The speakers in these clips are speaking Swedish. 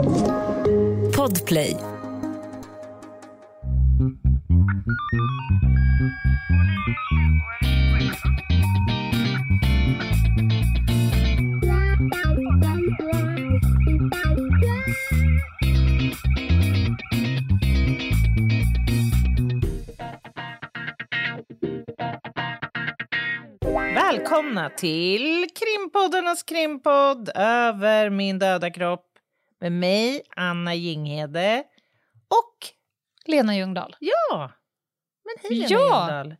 Podplay. Välkomna till Krimpoddarnas krimpodd Över min döda kropp med mig, Anna Jinghede och Lena Ljungdahl. ja, men hej Lena Ja. Ljungdahl.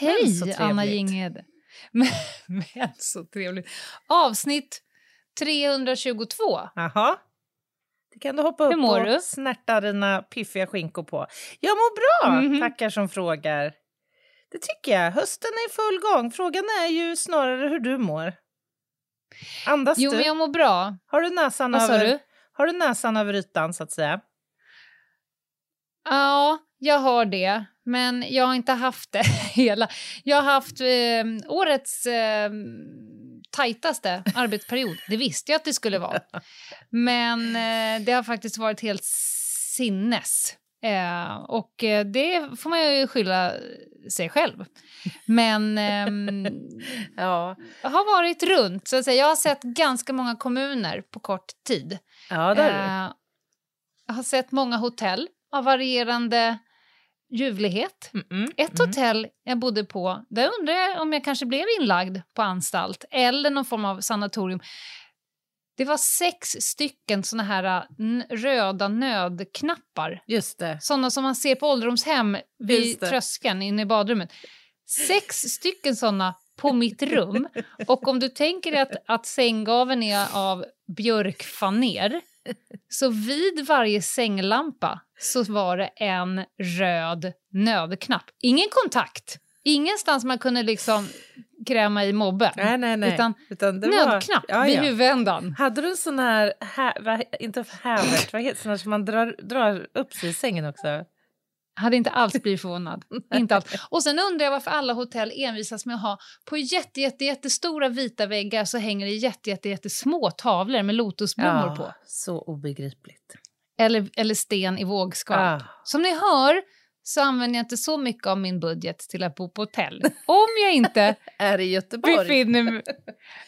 Hej. Anna Jinghede. Men, men så trevligt. Avsnitt 322. Jaha. Det kan du hoppa upp Hur och du? snärta dina piffiga skinkor på. Jag mår bra, Mhm. tackar som frågar. Det tycker jag. Hösten är i full gång. Frågan är ju snarare hur du mår. Andas Jo, du? men jag mår bra. Har du näsan Vad sa över... du? Har du näsan över ytan, så att säga? Ja, jag har det. Men jag har inte haft det hela. Jag har haft eh, årets eh, tajtaste arbetsperiod. Det visste jag att det skulle vara. Men eh, det har faktiskt varit helt sinnes. Eh, och eh, det får man ju skylla sig själv. Men ehm, Ja, har varit runt. Så att säga. Jag har sett ganska många kommuner på kort tid. Ja det har du. Eh, jag har sett många hotell av varierande ljuvlighet. Mm-mm. Ett Mm. hotell jag bodde på, där undrar jag om jag kanske blev inlagd på anstalt eller någon form av sanatorium. Det var sex stycken såna här äh, röda nödknappar. Just det. Såna som man ser på ålderdomshem vid det. tröskeln inne i badrummet. Sex stycken såna på mitt rum. Och om du tänker att, att sänggaveln är av björkfaner så vid varje sänglampa så var det en röd nödknapp. Ingen kontakt. Ingenstans man kunde liksom kräma i mobben. Nej, nej, nej. Utan det nödknapp ja, vid ja. huvudändan. Hade du en sån här, hä, inte hävert, vad heter här som man drar, drar upp sig i sängen också? Hade inte alls blivit förvånad. inte alls. Och sen undrar jag varför alla hotell envisas med att ha på jätte, jätte, jättestora vita väggar så hänger det jätte, jätte, jättesmå tavlor med lotusblommor på. så obegripligt. Eller, eller sten i vågskal. Ah. Som ni hör så använder jag inte så mycket av min budget till att bo på hotell. Om jag inte Är det Göteborg? befinner mig...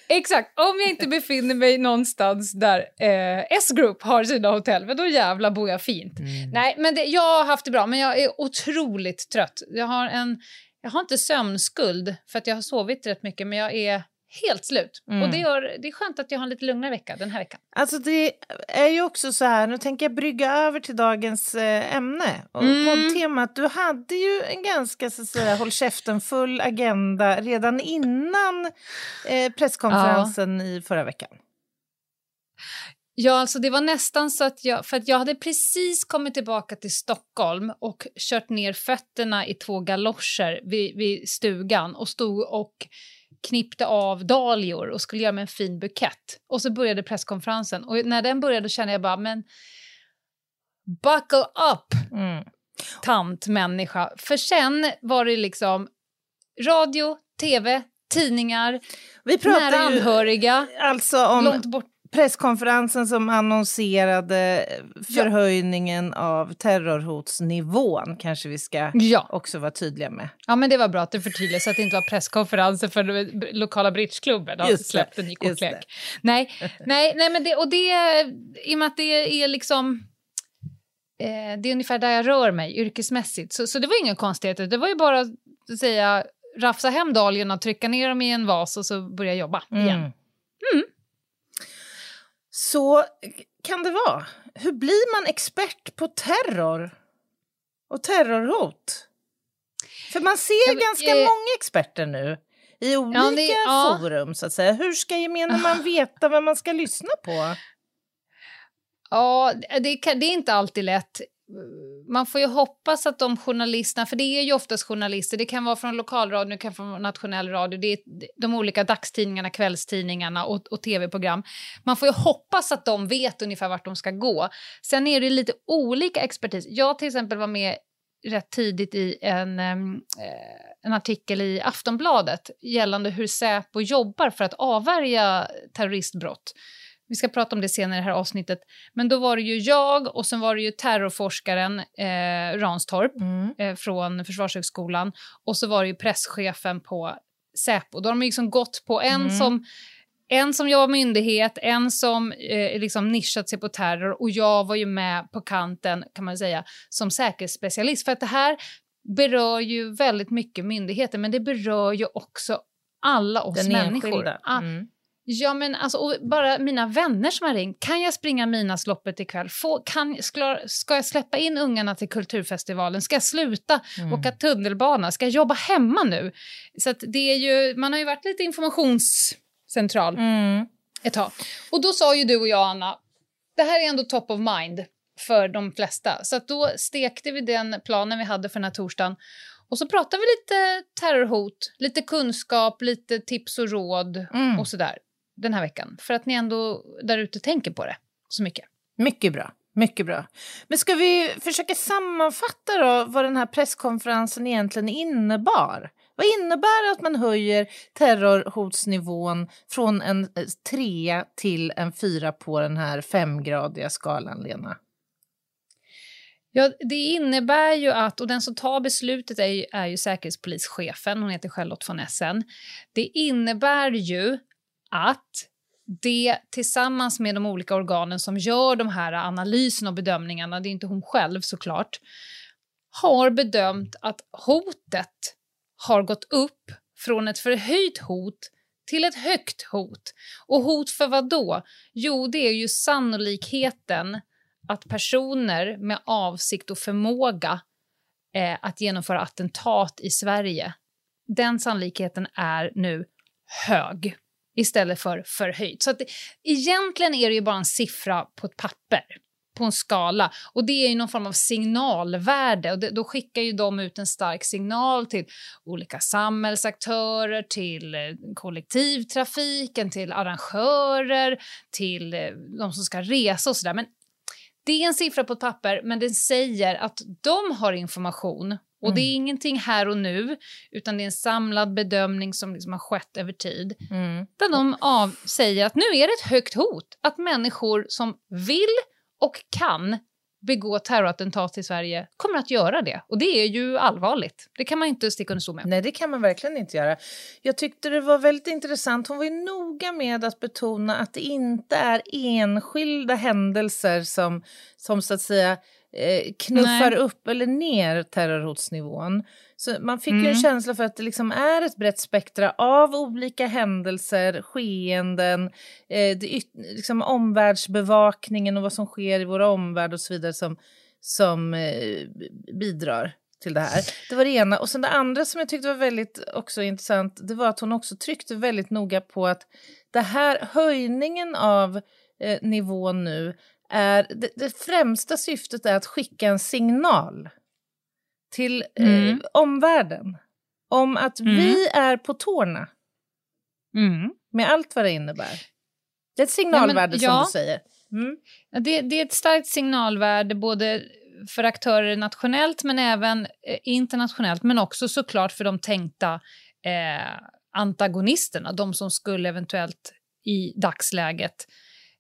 Exakt, om jag inte befinner mig någonstans där eh, S-Group har sina hotell, men då jävla bor jag fint. Mm. Nej, men det, jag har haft det bra, men jag är otroligt trött. Jag har, en, jag har inte sömnskuld, för att jag har sovit rätt mycket, men jag är helt slut. Mm. Och det, gör, det är skönt att jag har en lite lugnare vecka den här veckan. Alltså det är ju också så här, nu tänker jag brygga över till dagens eh, ämne. Och Mm. Poddtemat, du hade ju en ganska så att säga, håll käften full agenda redan innan eh, presskonferensen i förra veckan. Ja, alltså det var nästan så att jag, för att jag hade precis kommit tillbaka till Stockholm och kört ner fötterna i två galoscher vid, vid stugan och stod och knippte av dahlior och skulle göra mig en fin bukett. Och så började presskonferensen och när den började kände jag bara, men buckle up, Mm. tant människa. För sen var det liksom radio, tv, tidningar, Vi nära anhöriga, alltså om långt bort. Presskonferensen som annonserade förhöjningen av terrorhotsnivån kanske vi ska Ja. också vara tydliga med. Ja, men det var bra att du förtydligade så att det inte var presskonferenser för lokala bridgeklubben. Just släppte ny kortlek. Nej, nej, nej, men det, och det, i och med att det är liksom... Eh, det är ungefär där jag rör mig yrkesmässigt. Så, så det var inga konstigheter. Det var ju bara att säga rafsa hem dahliorna, trycka ner dem i en vas och så börja jobba igen. Mm. Så kan det vara. Hur blir man expert på terror och terrorhot? För man ser Jag- ganska eh, många experter nu i olika det- ja. forum. så att säga. Hur ska gemene man veta vad man ska lyssna på? Ja, det, det är inte alltid lätt. Man får ju hoppas att de journalisterna, för det är ju oftast journalister, det kan vara från lokalradio, det kan vara från nationell radio, det är de olika dagstidningarna, kvällstidningarna och, och tv-program. Man får ju hoppas att de vet ungefär vart de ska gå. Sen är det lite olika expertis. Jag till exempel var med rätt tidigt i en, eh, en artikel i Aftonbladet gällande hur Säpo jobbar för att avvärja terroristbrott. Vi ska prata om det senare i det här avsnittet. Men då var det ju jag och sen var det ju terrorforskaren eh, Ranstorp Mm. eh, från Försvarshögskolan och så var det ju presschefen på Säpo. Då har de liksom gått på en Mm. som en som jobbar myndighet, en som eh, liksom nischat sig på terror och jag var ju med på kanten kan man säga som säkerhetsspecialist. För att det här berör ju väldigt mycket myndigheter men det berör ju också alla oss Den människor. Ah, Mm. Ja, men alltså, och bara mina vänner som har ringt. Kan jag springa Midnattsloppet ikväll? Få, kan, ska, ska jag släppa in ungarna till Kulturfestivalen? Ska jag sluta Mm. åka tunnelbana? Ska jag jobba hemma nu? Så det är ju, man har ju varit lite informationscentral Mm. ett tag. Och då sa ju du och jag, Anna, det här är ändå top of mind för de flesta. Så då stekte vi den planen vi hade för den här torsdagen. Och så pratade vi lite terrorhot, lite kunskap, lite tips och råd Mm. och sådär den här veckan. För att ni ändå där ute tänker på det så mycket. Mycket bra. Mycket bra. Men ska vi försöka sammanfatta då vad den här presskonferensen egentligen innebar? Vad innebär att man höjer terrorhotsnivån från en eh, trea till en fyra på den här femgradiga skalan, Lena? Ja, det innebär ju att, och den som tar beslutet är ju, är ju säkerhetspolischefen, hon heter Charlotte von Essen. Det innebär ju att det tillsammans med de olika organen som gör de här analyserna och bedömningarna, det är inte hon själv såklart, har bedömt att hotet har gått upp från ett förhöjt hot till ett högt hot. Och hot för vad då? Jo, det är ju sannolikheten att personer med avsikt och förmåga eh, att genomföra attentat i Sverige, den sannolikheten är nu hög istället för förhöjt. Så att det, egentligen är det ju bara en siffra på ett papper, på en skala. Och det är ju någon form av signalvärde och det, då skickar ju de ut en stark signal till olika samhällsaktörer, till eh, kollektivtrafiken, till arrangörer, till eh, de som ska resa och sådär. Men det är en siffra på ett papper, men den säger att de har information. Och det är ingenting här och nu, utan det är en samlad bedömning som liksom har skett över tid. Mm. Där de av säger att nu är det ett högt hot att människor som vill och kan begå terrorattentat i Sverige kommer att göra det. Och det är ju allvarligt. Det kan man inte sticka under stol med. Nej, det kan man verkligen inte göra. Jag tyckte det var väldigt intressant. Hon var ju noga med att betona att det inte är enskilda händelser som, som så att säga knuffar Nej. upp eller ner terrorhotsnivån. Så man fick ju en Mm. känsla för att det liksom är ett brett spektra av olika händelser, skeenden, eh, det liksom omvärldsbevakningen och vad som sker i vår omvärld och så vidare som, som eh, bidrar till det här. Det var det ena. Och sen det andra som jag tyckte var väldigt också intressant, det var att hon också tryckte väldigt noga på att det här höjningen av eh, nivån nu är, det, det främsta syftet är att skicka en signal till eh, Mm. omvärlden om att Mm. vi är på tårna Mm. med allt vad det innebär. Det är ett signalvärde som ja. du säger. Mm. Ja, Det, det är ett starkt signalvärde både för aktörer nationellt men även eh, internationellt men också såklart för de tänkta eh, antagonisterna, de som skulle eventuellt i dagsläget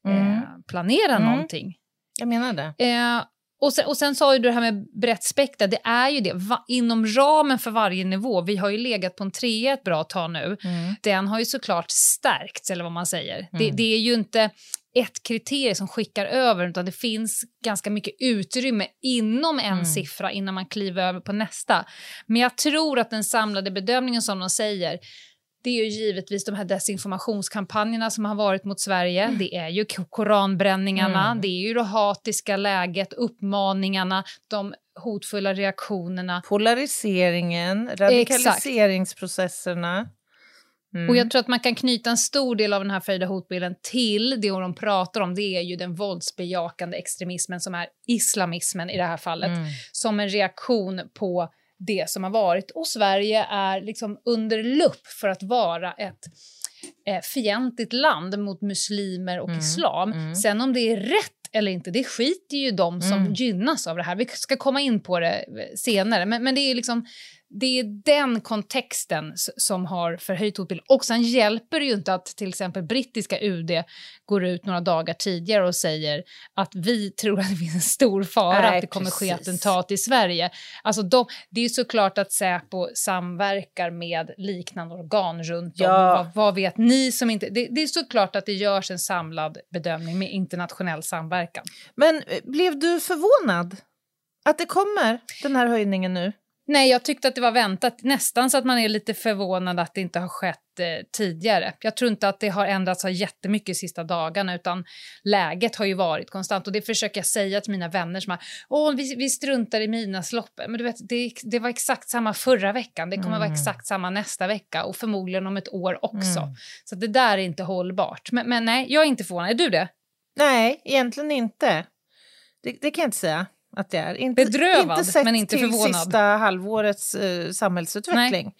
eh, Mm. planera Mm. någonting. Jag menar det. Eh, och, sen, och sen sa ju du det här med brett spektra, det är ju det, va, inom ramen för varje nivå, vi har ju legat på en trea ett bra tag nu, Mm. den har ju såklart stärkts, eller vad man säger. Det, Mm. det är ju inte ett kriterium som skickar över, utan det finns ganska mycket utrymme inom en Mm. siffra innan man kliver över på nästa. Men jag tror att den samlade bedömningen som de säger, det är ju givetvis de här desinformationskampanjerna som har varit mot Sverige. Det är ju ko- koranbränningarna, Mm. det är ju det hatiska läget, uppmaningarna, de hotfulla reaktionerna. Polariseringen, radikaliseringsprocesserna. Mm. Och jag tror att man kan knyta en stor del av den här förhöjda hotbilden till det de pratar om, det är ju den våldsbejakande extremismen som är islamismen i det här fallet, Mm. som en reaktion på det som har varit. Och Sverige är liksom under lupp för att vara ett eh, fientligt land mot muslimer och Mm, islam. mm. Sen om det är rätt eller inte, det skiter ju de som Mm. gynnas av det här. Vi ska komma in på det eh, senare, men, men det är liksom det är den kontexten som har förhöjt hotbilden. Och sen hjälper det ju inte att till exempel brittiska UD går ut några dagar tidigare och säger att vi tror att det finns en stor fara Nej, att det kommer precis. ske attentat i Sverige. Alltså de, det är såklart att Säpo samverkar med liknande organ runt om. Ja. Vad, vad, vet ni som inte... Det, det är såklart att det görs en samlad bedömning med internationell samverkan. Men eh, blev du förvånad att det kommer den här höjningen nu? Nej, jag tyckte att det var väntat. Nästan så att man är lite förvånad att det inte har skett eh, tidigare. Jag tror inte att det har ändrats så jättemycket de sista dagarna utan läget har ju varit konstant och det försöker jag säga till mina vänner som har Åh, vi, vi struntar i midnattsloppet. Men du vet, det, det var exakt samma förra veckan. Det kommer mm. vara exakt samma nästa vecka och förmodligen om ett år också. Mm. Så det där är inte hållbart. Men, men nej, jag är inte förvånad. Är du det? Nej, egentligen inte. Det, det kan jag inte säga att det är. Inte, Bedrövad, inte sett men inte till förvånad. sista halvårets eh, samhällsutveckling.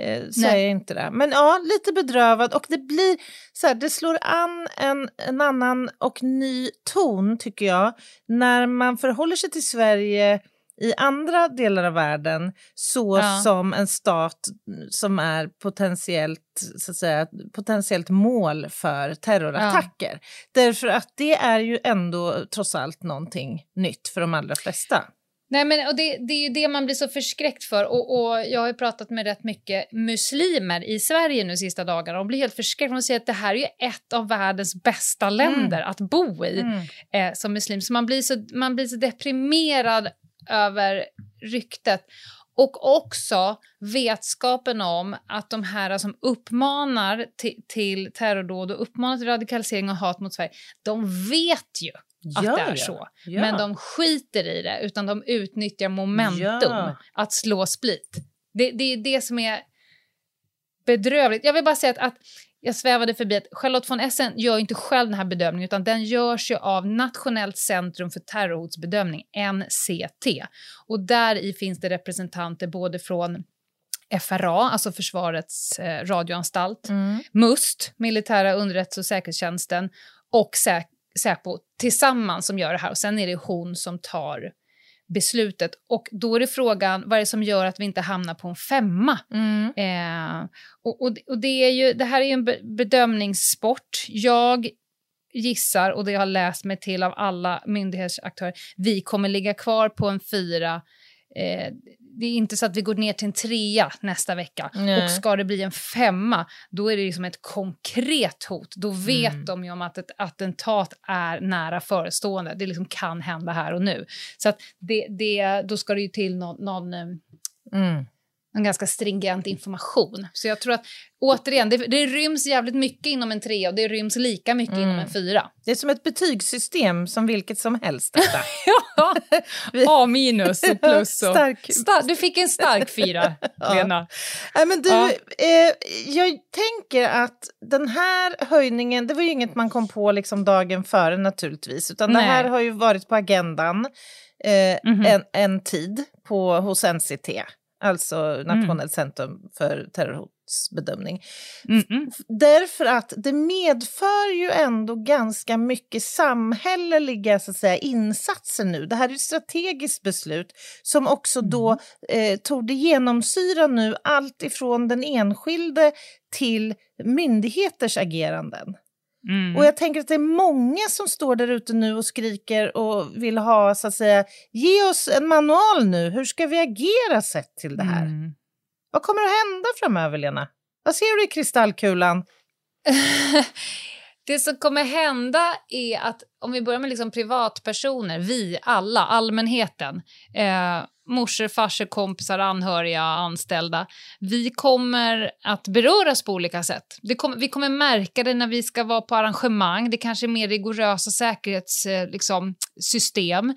Eh, säger jag inte det. Men ja, lite bedrövad. Och det blir så här, det slår an en, en annan och ny ton, tycker jag, när man förhåller sig till Sverige i andra delar av världen så ja. som en stat som är potentiellt, så att säga, potentiellt mål för terrorattacker. Ja. Därför att det är ju ändå trots allt någonting nytt för de allra flesta. Nej, men, och det, det är ju det man blir så förskräckt för. Och, och, Jag har pratat med rätt mycket muslimer i Sverige nu sista dagarna och blir helt förskräckta. De säger att det här är ju ett av världens bästa länder mm. att bo i mm. eh, som muslim. Så man blir så, man blir så deprimerad över ryktet. Och också vetskapen om att de här som uppmanar till, till terrordåd och uppmanar till radikalisering och hat mot Sverige, de vet ju att ja, det är så. Ja. Men de skiter i det, utan de utnyttjar momentum ja. att slå split. Det, det är det som är bedrövligt. Jag vill bara säga att, att jag svävade förbi att Charlotte von Essen gör inte själv den här bedömningen utan den görs ju av Nationellt centrum för terrorhotsbedömning, NCT. Och där i finns det representanter både från FRA, alltså Försvarets eh, radioanstalt, mm. MUST, Militära underrättelse och säkerhetstjänsten och Säpo tillsammans som gör det här. Och sen är det hon som tar beslutet. Och då är det frågan, vad är det som gör att vi inte hamnar på en femma? Mm. Eh, och, och, och, det, är ju, det här är ju en bedömningssport. Jag gissar, och det jag har läst mig till av alla myndighetsaktörer, vi kommer ligga kvar på en fyra. Eh, det är inte så att vi går ner till en trea nästa vecka. Nej. Och ska det bli en femma, då är det liksom ett konkret hot. Då vet mm. de ju om att ett attentat är nära förestående. Det liksom kan hända här och nu. Så att det, det, då ska det ju till någon... någon eh, mm en ganska stringent information. Så jag tror att återigen, det, det ryms jävligt mycket inom en trea och det ryms lika mycket mm. inom en fyra. Det är som ett betygssystem som vilket som helst. Detta. ja, A minus och plus. Och. Stark. Star du fick en stark fyra. Lena. Ja, men du, ja. eh, jag tänker att den här höjningen, det var ju inget man kom på liksom dagen före naturligtvis, utan Nej. det här har ju varit på agendan eh, mm -hmm. en, en tid på, hos NCT alltså mm. Nationellt centrum för terrorhotsbedömning. Mm -mm. Därför att det medför ju ändå ganska mycket samhälleliga så att säga, insatser nu. Det här är ett strategiskt beslut som också då eh, tog det genomsyra nu allt ifrån den enskilde till myndigheters ageranden. Mm. Och jag tänker att det är många som står där ute nu och skriker och vill ha, så att säga, ge oss en manual nu. Hur ska vi agera sett till det här? Mm. Vad kommer att hända framöver, Lena? Vad ser du i kristallkulan? det som kommer hända är att om vi börjar med liksom privatpersoner, vi alla, allmänheten, eh, morsor, farsor, kompisar, anhöriga, anställda. Vi kommer att beröras på olika sätt. Kommer, vi kommer märka det när vi ska vara på arrangemang. Det kanske är mer rigorösa säkerhetssystem. Liksom,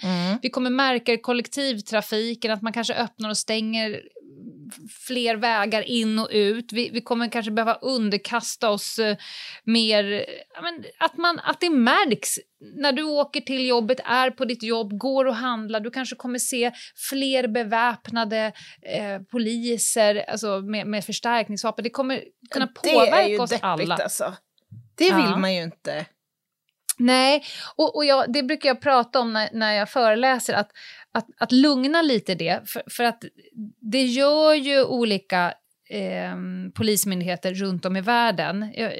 mm. Vi kommer märka i kollektivtrafiken att man kanske öppnar och stänger fler vägar in och ut. Vi, vi kommer kanske behöva underkasta oss eh, mer... Men, att, man, att det märks när du åker till jobbet, är på ditt jobb, går och handlar. Du kanske kommer se fler beväpnade eh, poliser alltså med, med förstärkningsvapen. Det kommer kunna påverka oss alla. Alltså. Det vill ja. man ju inte. Nej, och, och jag, det brukar jag prata om när, när jag föreläser, att, att, att lugna lite det. För, för att det gör ju olika eh, polismyndigheter runt om i världen. Jag,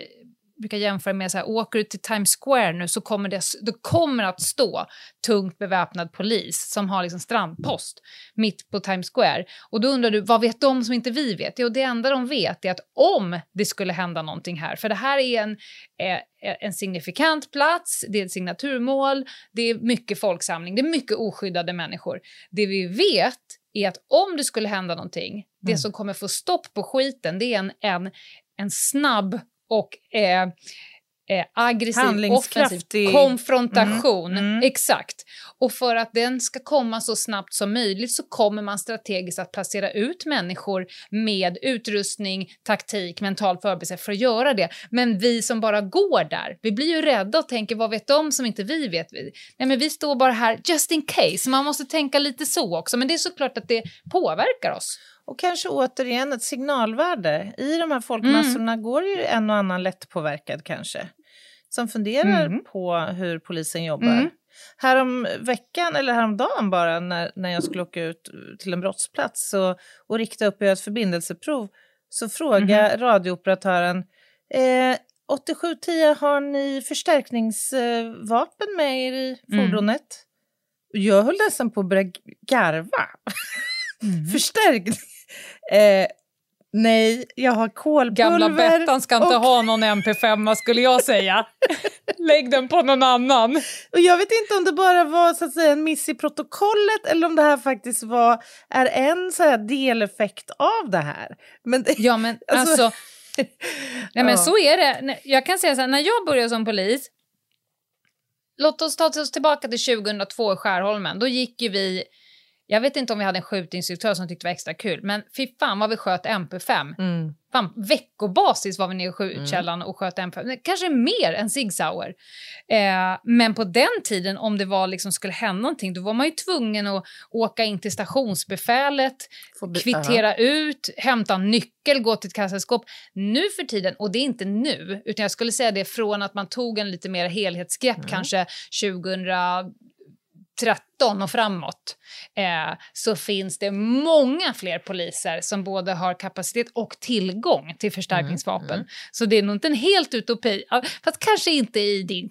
brukar jämföra med så här, åker du till Times Square nu så kommer det, det kommer att stå tungt beväpnad polis som har liksom strandpost mitt på Times Square. Och då undrar du, vad vet de som inte vi vet? Jo, det enda de vet är att om det skulle hända någonting här, för det här är en, eh, en signifikant plats, det är ett signaturmål, det är mycket folksamling, det är mycket oskyddade människor. Det vi vet är att om det skulle hända någonting, mm. det som kommer få stopp på skiten, det är en, en, en snabb och eh, eh, aggressiv, offensiv konfrontation. Mm, mm. Exakt. Och för att den ska komma så snabbt som möjligt så kommer man strategiskt att placera ut människor med utrustning, taktik, mental förberedelse för att göra det. Men vi som bara går där, vi blir ju rädda och tänker vad vet de som inte vi vet? Nej, men vi står bara här just in case. Man måste tänka lite så också, men det är såklart att det påverkar oss. Och kanske återigen ett signalvärde. I de här folkmassorna mm. går ju en och annan lättpåverkad kanske. Som funderar mm. på hur polisen jobbar. Mm. Härom veckan, eller häromdagen bara, när, när jag skulle åka ut till en brottsplats så, och rikta upp och göra ett förbindelseprov så frågade mm. radiooperatören eh, 8710, har ni förstärkningsvapen med er i mm. fordonet? Mm. Jag höll nästan på att börja garva. Mm. Förstärkning? Eh, nej, jag har kolpulver. Gamla Bettan ska inte och... ha någon MP5 skulle jag säga. Lägg den på någon annan. Och jag vet inte om det bara var så att säga, en miss i protokollet eller om det här faktiskt var, är en så här deleffekt av det här. Men det, ja, men alltså... alltså nej, men ja. så är det. Jag kan säga så här, när jag började som polis Låt oss ta oss tillbaka till 2002 i Skärholmen. Då gick ju vi jag vet inte om vi hade en skjutinstruktör som tyckte det var extra kul, men fy fan vad vi sköt MP5. Mm. Fan, veckobasis var vi nere i skjutkällan mm. och sköt MP5. Kanske mer än Sig Sauer. Eh, men på den tiden, om det var liksom skulle hända någonting, då var man ju tvungen att åka in till stationsbefälet, kvittera uh -huh. ut, hämta nyckel, gå till ett kassaskåp. Nu för tiden, och det är inte nu, utan jag skulle säga det från att man tog en lite mer helhetsgrepp, mm. kanske 2000 13 och framåt eh, så finns det många fler poliser som både har kapacitet och tillgång till förstärkningsvapen. Mm, mm. Så det är nog inte en helt utopi, fast kanske inte i din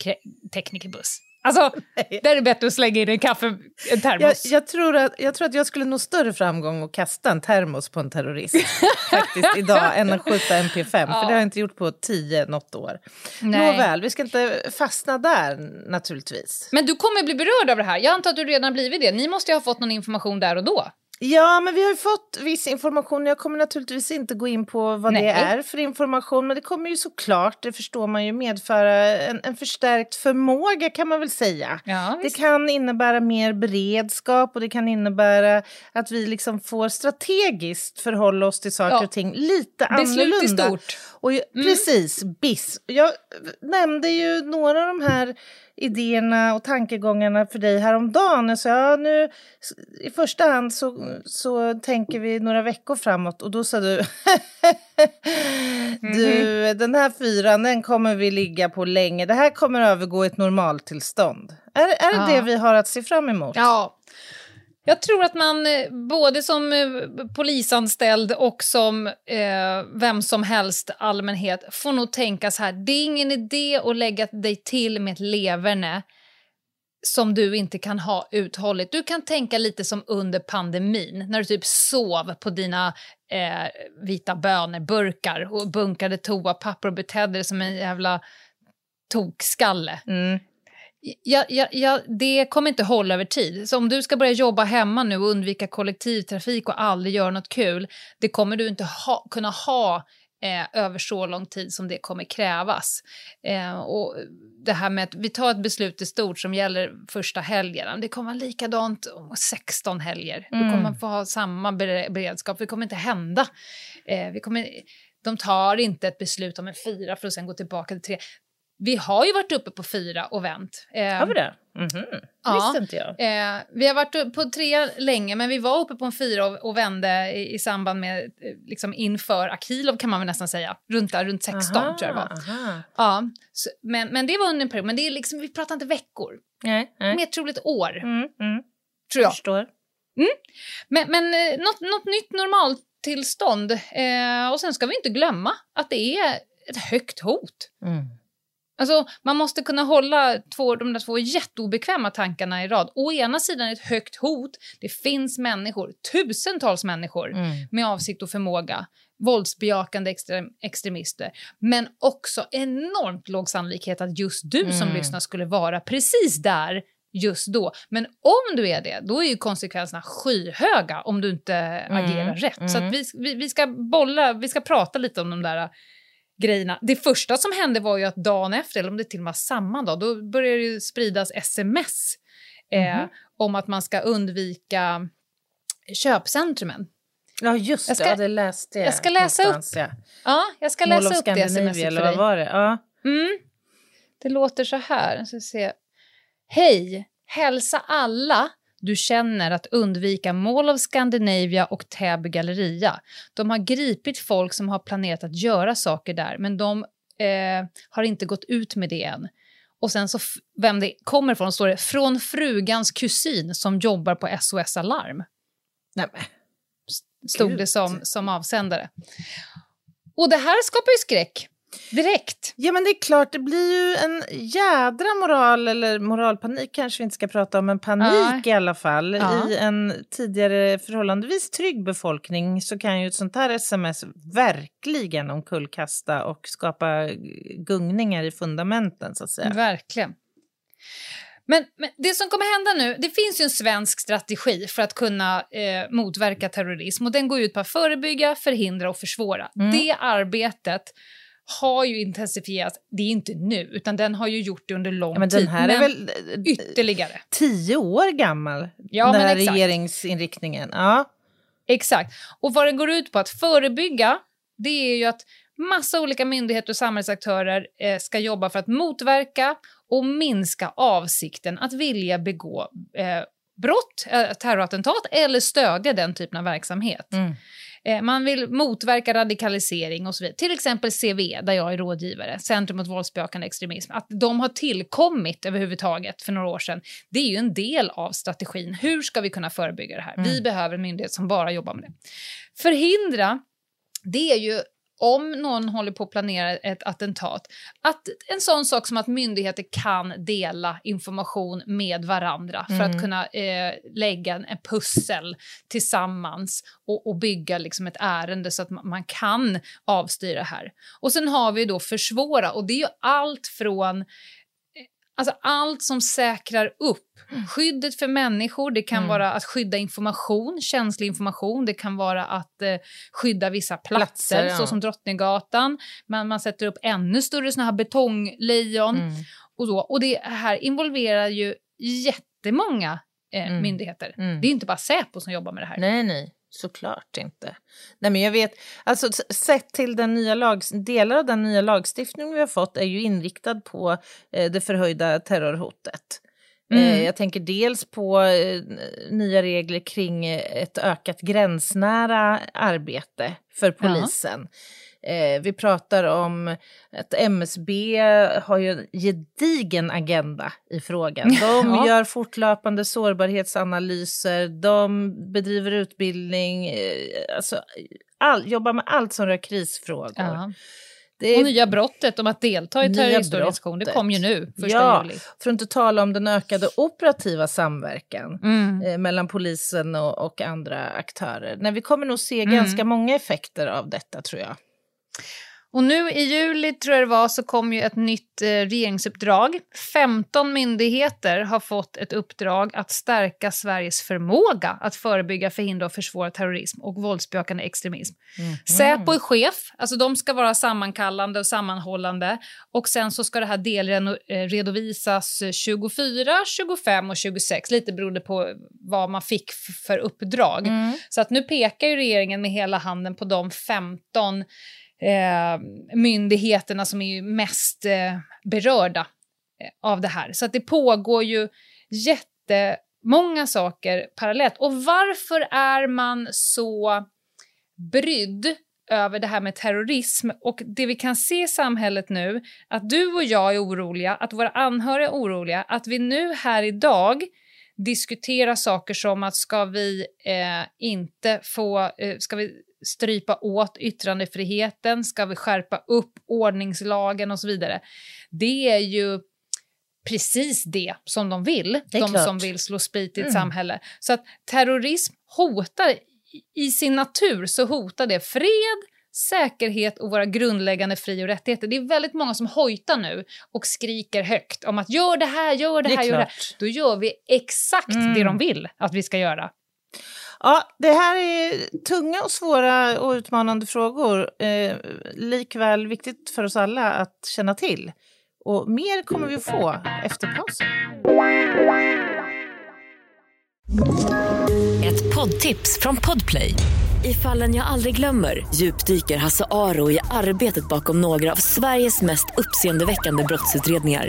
teknikerbuss. Alltså, där är det bättre att slänga in en kaffe, en termos. Jag, jag, tror att, jag tror att jag skulle nå större framgång att kasta en termos på en terrorist faktiskt idag än att skjuta MP5. Ja. För det har jag inte gjort på tio, något år. Nej. Nåväl, vi ska inte fastna där naturligtvis. Men du kommer bli berörd av det här. Jag antar att du redan blivit det. Ni måste ju ha fått någon information där och då. Ja, men vi har ju fått viss information. Jag kommer naturligtvis inte gå in på vad Nej. det är för information, men det kommer ju såklart, det förstår man ju, medföra en, en förstärkt förmåga kan man väl säga. Ja, det kan innebära mer beredskap och det kan innebära att vi liksom får strategiskt förhålla oss till saker ja. och ting lite Beslut annorlunda. Beslut stort. Och, mm. Precis, BIS. Jag nämnde ju några av de här idéerna och tankegångarna för dig häromdagen. Jag sa, ja, nu, I första hand så, så tänker vi några veckor framåt och då sa du Du, mm. den här fyran den kommer vi ligga på länge. Det här kommer övergå ett normaltillstånd. Är, är det ja. det vi har att se fram emot? Ja, jag tror att man eh, både som eh, polisanställd och som eh, vem som helst allmänhet får nog tänka så här, det är ingen idé att lägga dig till med ett leverne som du inte kan ha uthålligt. Du kan tänka lite som under pandemin, när du typ sov på dina eh, vita böneburkar och bunkade toapapper och betedde dig som en jävla tokskalle. Mm. Ja, ja, ja, det kommer inte hålla över tid. Så om du ska börja jobba hemma nu och undvika kollektivtrafik och aldrig göra något kul, det kommer du inte ha, kunna ha eh, över så lång tid som det kommer krävas. Eh, och det här med att vi tar ett beslut i stort som gäller första helgen, det kommer vara likadant om 16 helger. Mm. Du kommer få ha samma beredskap, det kommer inte hända. Eh, vi kommer, de tar inte ett beslut om en fyra för att sen gå tillbaka till tre vi har ju varit uppe på fyra och vänt. Eh, har vi det? Mm -hmm. ja, visste inte jag. Eh, vi har varit på tre länge, men vi var uppe på en fyra och, och vände i, i, samband med, eh, liksom inför Akilov kan man väl nästan säga. Runt, där, runt 16 aha, tror jag det var. Ja, så, men, men det var under en period. Men det är liksom, vi pratar inte veckor. Nej, nej. Mer troligt år. Mm, mm. Tror jag. Förstår. Mm. Men, men eh, något, något nytt normaltillstånd. Eh, och sen ska vi inte glömma att det är ett högt hot. Mm. Alltså, man måste kunna hålla två, de där två jätteobekväma tankarna i rad. Å ena sidan ett högt hot. Det finns människor, tusentals människor mm. med avsikt och förmåga. Våldsbejakande extrem, extremister. Men också enormt låg sannolikhet att just du mm. som lyssnar skulle vara precis där just då. Men om du är det, då är ju konsekvenserna skyhöga om du inte mm. agerar rätt. Så mm. vi, vi, vi, ska bolla, vi ska prata lite om de där grejerna. Det första som hände var ju att dagen efter, eller om det till och med samma dag, då började det spridas sms eh, mm. om att man ska undvika köpcentrumen. Ja, just ska, det. Ja, det läste jag. Jag ska läsa upp, ja. ja. jag ska läsa upp det smset eller vad var det? Ja. Mm. Det låter så här. Jag ska se. Hej! Hälsa alla du känner att undvika Mall of Scandinavia och Täby galleria. De har gripit folk som har planerat att göra saker där, men de eh, har inte gått ut med det än. Och sen så vem det kommer ifrån står det från frugans kusin som jobbar på SOS Alarm. Nej, Stod Gud. det som, som avsändare. Och det här skapar ju skräck. Direkt. Ja, men det är klart, det blir ju en jädra moral, eller moralpanik kanske vi inte ska prata om, men panik ja. i alla fall. Ja. I en tidigare förhållandevis trygg befolkning så kan ju ett sånt här sms verkligen omkullkasta och skapa gungningar i fundamenten, så att säga. Verkligen. Men, men, det som kommer hända nu, det finns ju en svensk strategi för att kunna eh, motverka terrorism och den går ut på att förebygga, förhindra och försvåra. Mm. Det arbetet har ju intensifierats, det är inte nu, utan den har ju gjort det under lång ja, men tid. Den här men är väl ytterligare. tio år gammal, ja, den här exakt. regeringsinriktningen. Ja. Exakt. Och vad den går ut på att förebygga, det är ju att massa olika myndigheter och samhällsaktörer eh, ska jobba för att motverka och minska avsikten att vilja begå eh, brott, eh, terrorattentat eller stödja den typen av verksamhet. Mm. Eh, man vill motverka radikalisering och så vidare. Till exempel CVE, där jag är rådgivare, Centrum mot våldsbejakande extremism. Att de har tillkommit överhuvudtaget för några år sedan, det är ju en del av strategin. Hur ska vi kunna förebygga det här? Mm. Vi behöver en myndighet som bara jobbar med det. Förhindra, det är ju om någon håller på att planera ett attentat, att en sån sak som att myndigheter kan dela information med varandra mm. för att mm. kunna eh, lägga en, en, pussel tillsammans och, och bygga liksom ett ärende så att man, man, kan avstyra här. Och sen har vi då försvåra och det är ju allt från Alltså allt som säkrar upp mm. skyddet för människor. Det kan mm. vara att skydda information, känslig information. Det kan vara att eh, skydda vissa platser, platser ja. såsom Drottninggatan. Man, man sätter upp ännu större såna här betonglejon. Mm. Och, så. och det här involverar ju jättemånga eh, mm. myndigheter. Mm. Det är inte bara Säpo som jobbar med det här. Nej, nej. Såklart inte. Nej, men jag vet, alltså, sett till den nya lag, delar av den nya lagstiftning vi har fått är ju inriktad på eh, det förhöjda terrorhotet. Mm. Eh, jag tänker dels på eh, nya regler kring ett ökat gränsnära arbete för polisen. Ja. Eh, vi pratar om att MSB har ju en gedigen agenda i frågan. De ja. gör fortlöpande sårbarhetsanalyser, de bedriver utbildning, eh, alltså all, jobbar med allt som rör krisfrågor. Ja. Är... Och nya brottet om att delta i terroristorganisation, det kom ju nu, första ja, juli. För att inte tala om den ökade operativa samverkan mm. eh, mellan polisen och, och, andra aktörer. Nej, vi kommer nog se mm. ganska många effekter av detta tror jag. Och nu i juli tror jag det var så kom ju ett nytt eh, regeringsuppdrag. 15 myndigheter har fått ett uppdrag att stärka Sveriges förmåga att förebygga, förhindra och försvåra terrorism och våldsbejakande extremism. Mm. Säpo är chef, alltså de ska vara sammankallande och sammanhållande. Och sen så ska det här delredovisas 24, 25 och 26, lite beroende på vad man fick för uppdrag. Mm. Så att nu pekar ju regeringen med hela handen på de 15 eh, myndigheterna som är mest eh, berörda eh, av det här. Så att det pågår ju jättemånga saker parallellt. Och varför är man så brydd över det här med terrorism och det vi kan se i samhället nu, att du och jag är oroliga, att våra anhöriga är oroliga, att vi nu här idag diskuterar saker som att ska vi eh, inte få, eh, ska vi strypa åt yttrandefriheten, ska vi skärpa upp ordningslagen och så vidare. Det är ju precis det som de vill, de klart. som vill slå sprit i ett Mm. samhälle. Så att terrorism hotar, i sin natur så hotar det fred, säkerhet och våra grundläggande fri och rättigheter. Det är väldigt många som hojtar nu och skriker högt om att gör det här, gör det Det är här, gör det här. klart. Då gör vi exakt Mm. det de vill att vi ska göra. Ja, det här är tunga och svåra och utmanande frågor. Eh, likväl viktigt för oss alla att känna till. Och mer kommer vi att få efter pausen. Ett poddtips från Podplay. I fallen jag aldrig glömmer djupdyker Hasse Aro i arbetet bakom några av Sveriges mest uppseendeväckande brottsutredningar.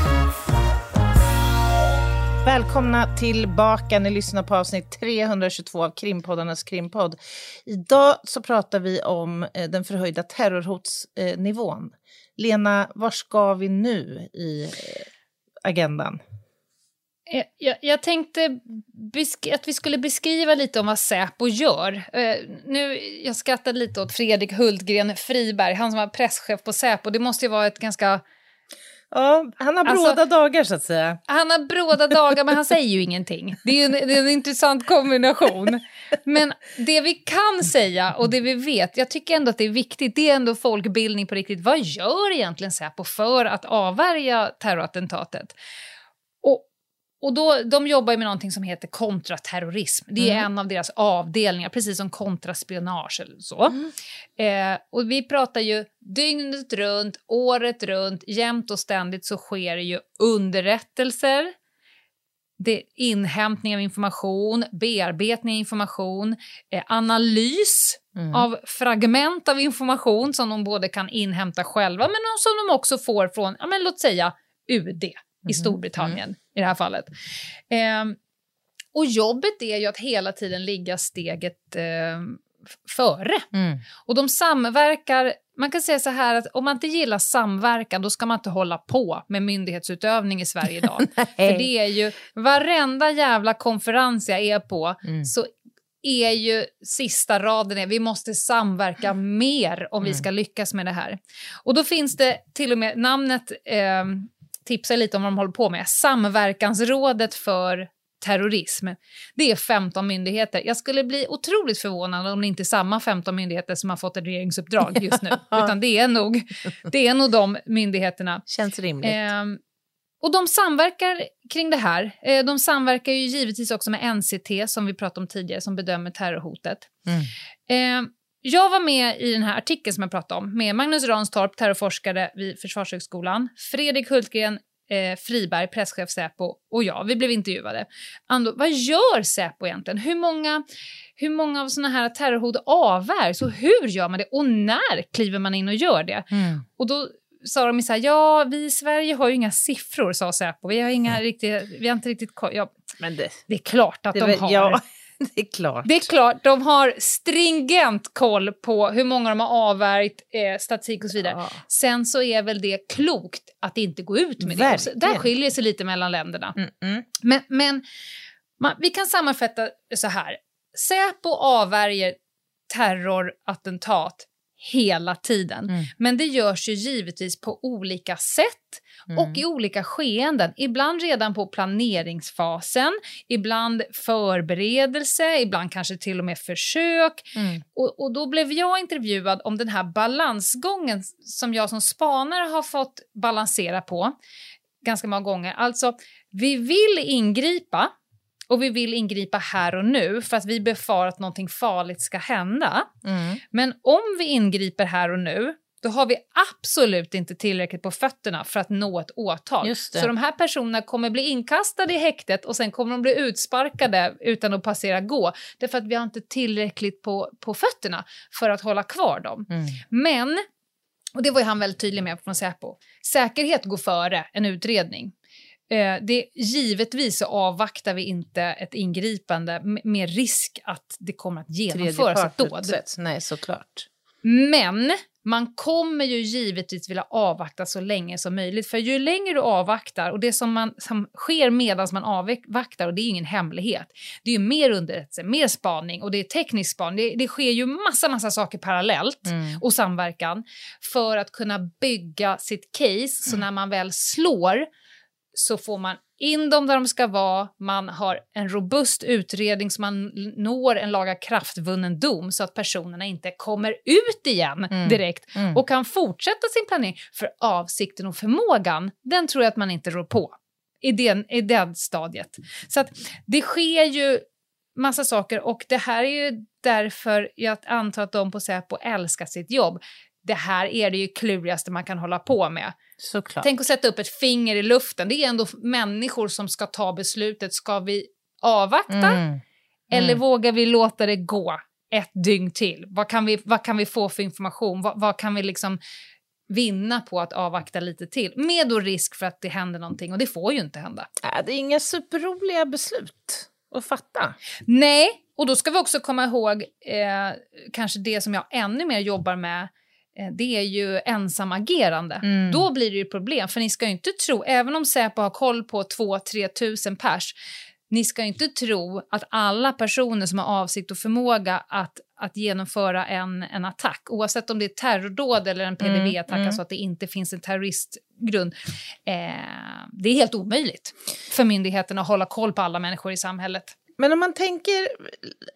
Välkomna tillbaka. Ni lyssnar på avsnitt 322 av Krimpoddarnas krimpodd. Idag så pratar vi om eh, den förhöjda terrorhotsnivån. Lena, var ska vi nu i eh, agendan? Eh, jag, jag tänkte att vi skulle beskriva lite om vad Säpo gör. Eh, nu, jag skrattade lite åt Fredrik Hultgren Friberg, han som var presschef på Säpo. Det måste ju vara ett ganska... Ja, han har Alltså- bråda dagar så att säga. Han har bråda dagar, men han säger ju ingenting. Det är ju en, är en intressant kombination. Men det vi kan säga och det vi vet, jag tycker ändå att det är viktigt, det är ändå folkbildning på riktigt. Vad gör egentligen Säpo för att avvärja terrorattentatet? Och, då, de jobbar med någonting som heter kontraterrorism. Det är en av deras avdelningar, precis som kontraspionage eller så. Eh, och vi pratar ju dygnet runt, året runt, jämt och ständigt så sker det ju underrättelser, det är inhämtning av information, bearbetning av information, eh, analys av fragment av information som de både kan inhämta själva men som de också får från, ja, men låt säga UD i Storbritannien i det här fallet. Ehm, och jobbet är ju att hela tiden ligga steget eh, före. Och de samverkar, man kan säga så här att om man inte gillar samverkan då ska man inte hålla på med myndighetsutövning i Sverige idag. För det är ju, varenda jävla konferens jag är på så är ju sista raden är vi måste samverka mer om vi ska lyckas med det här. Och då finns det till och med namnet eh, tipsar lite om vad de håller på med. Samverkansrådet för terrorism. Det är 15 myndigheter. Jag skulle bli otroligt förvånad om det inte är samma 15 myndigheter som har fått ett regeringsuppdrag just nu. Utan det är nog, det är nog de myndigheterna. Känns rimligt. Ehm, och de samverkar kring det här. Eh, de samverkar ju givetvis också med NCT som vi pratade om tidigare som bedömer terrorhotet. Ehm, jag var med i den här artikeln som jag pratade om med Magnus Ranstorp, terrorforskare vid Försvarshögskolan, Fredrik Hultgren eh, Friberg, presschef Säpo och jag. Vi blev intervjuade. Ando, vad gör Säpo egentligen? Hur många, hur många av såna här terrorhot avvärjs och hur gör man det? Och när kliver man in och gör det? Och då sa de så här, ja, vi i Sverige har ju inga siffror, sa Säpo. Vi har, inga riktigt, vi har inte riktigt. Ja, Men det, det är klart att det, de har. Ja, det är klart. Det är klart, de har stringent koll på hur många de har avvärjt, eh, statistik och så vidare. Ja. Sen så är väl det klokt att inte gå ut med det. Och så, där Verkligen. skiljer sig lite mellan länderna. Mm, mm. Men, men man, vi kan sammanfatta så här. Säpo avvärjer terrorattentat hela tiden. Mm. Men det görs ju givetvis på olika sätt och i olika skeenden. Ibland redan på planeringsfasen, ibland förberedelse, ibland kanske till och med försök. Mm. Och, och då blev jag intervjuad om den här balansgången som jag som spanare har fått balansera på ganska många gånger. Alltså, vi vill ingripa och vi vill ingripa här och nu för att vi befarar att någonting farligt ska hända. Mm. Men om vi ingriper här och nu, då har vi absolut inte tillräckligt på fötterna för att nå ett åtal. Så de här personerna kommer bli inkastade i häktet och sen kommer de bli utsparkade utan att passera gå. Därför att vi har inte tillräckligt på, på fötterna för att hålla kvar dem. Mm. Men, och det var ju han väldigt tydlig med från Säpo, säkerhet går före en utredning. Eh, det, givetvis så avvaktar vi inte ett ingripande med risk att det kommer att genomföras ett dåd. Nej, såklart. Men man kommer ju givetvis vilja avvakta så länge som möjligt. För ju längre du avvaktar, och det som, man, som sker medan man avvaktar, och det är ingen hemlighet, det är ju mer underrättelse, mer spaning och det är teknisk spaning. Det, det sker ju massa, massa saker parallellt Mm. och samverkan för att kunna bygga sitt case. Så när man väl slår så får man in dem där de ska vara, man har en robust utredning så man når en lagakraftvunnen dom så att personerna inte kommer ut igen Mm. direkt Mm. och kan fortsätta sin planering. För avsikten och förmågan, den tror jag att man inte rår på i den, i det stadiet. Så att det sker ju massa saker och det här är ju därför jag antar att de på Säpo älskar sitt jobb. Det här är det ju klurigaste man kan hålla på med. Såklart. Tänk att sätta upp ett finger i luften. Det är ändå människor som ska ta beslutet. Ska vi avvakta Mm. eller Mm. vågar vi låta det gå ett dygn till? Vad kan vi, vad kan vi få för information? Vad, vad kan vi liksom vinna på att avvakta lite till? Med då risk för att det händer någonting och det får ju inte hända. Äh, det är inga superroliga beslut att fatta. Nej, och då ska vi också komma ihåg eh, kanske det som jag ännu mer jobbar med. Eh, det är ju ensamagerande. Mm. Då blir det ju problem, för ni ska ju inte tro, även om Säpo har koll på 2-3 tusen pers, ni ska ju inte tro att alla personer som har avsikt och förmåga att, att genomföra en, en attack, oavsett om det är terrordåd eller en PDV-attack, mm. alltså att det inte finns en terroristgrund, eh, det är helt omöjligt för myndigheterna att hålla koll på alla människor i samhället. Men om man tänker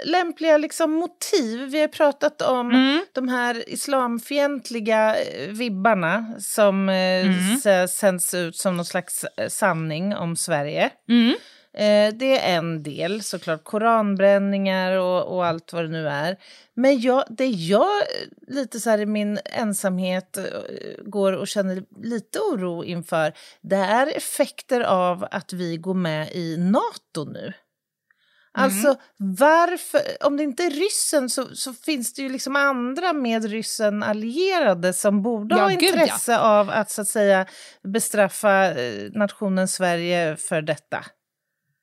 lämpliga liksom motiv. Vi har pratat om Mm. de här islamfientliga eh, vibbarna som eh, Mm. sänds ut som någon slags eh, sanning om Sverige. Mm. Det är en del, såklart. Koranbränningar och, och allt vad det nu är. Men jag, det jag lite så här i min ensamhet går och känner lite oro inför det är effekter av att vi går med i Nato nu. Alltså varför, om det inte är ryssen så, så finns det ju liksom andra med ryssen allierade som borde Ja, ha gud, ja. intresse av att så att säga bestraffa eh, nationen Sverige för detta.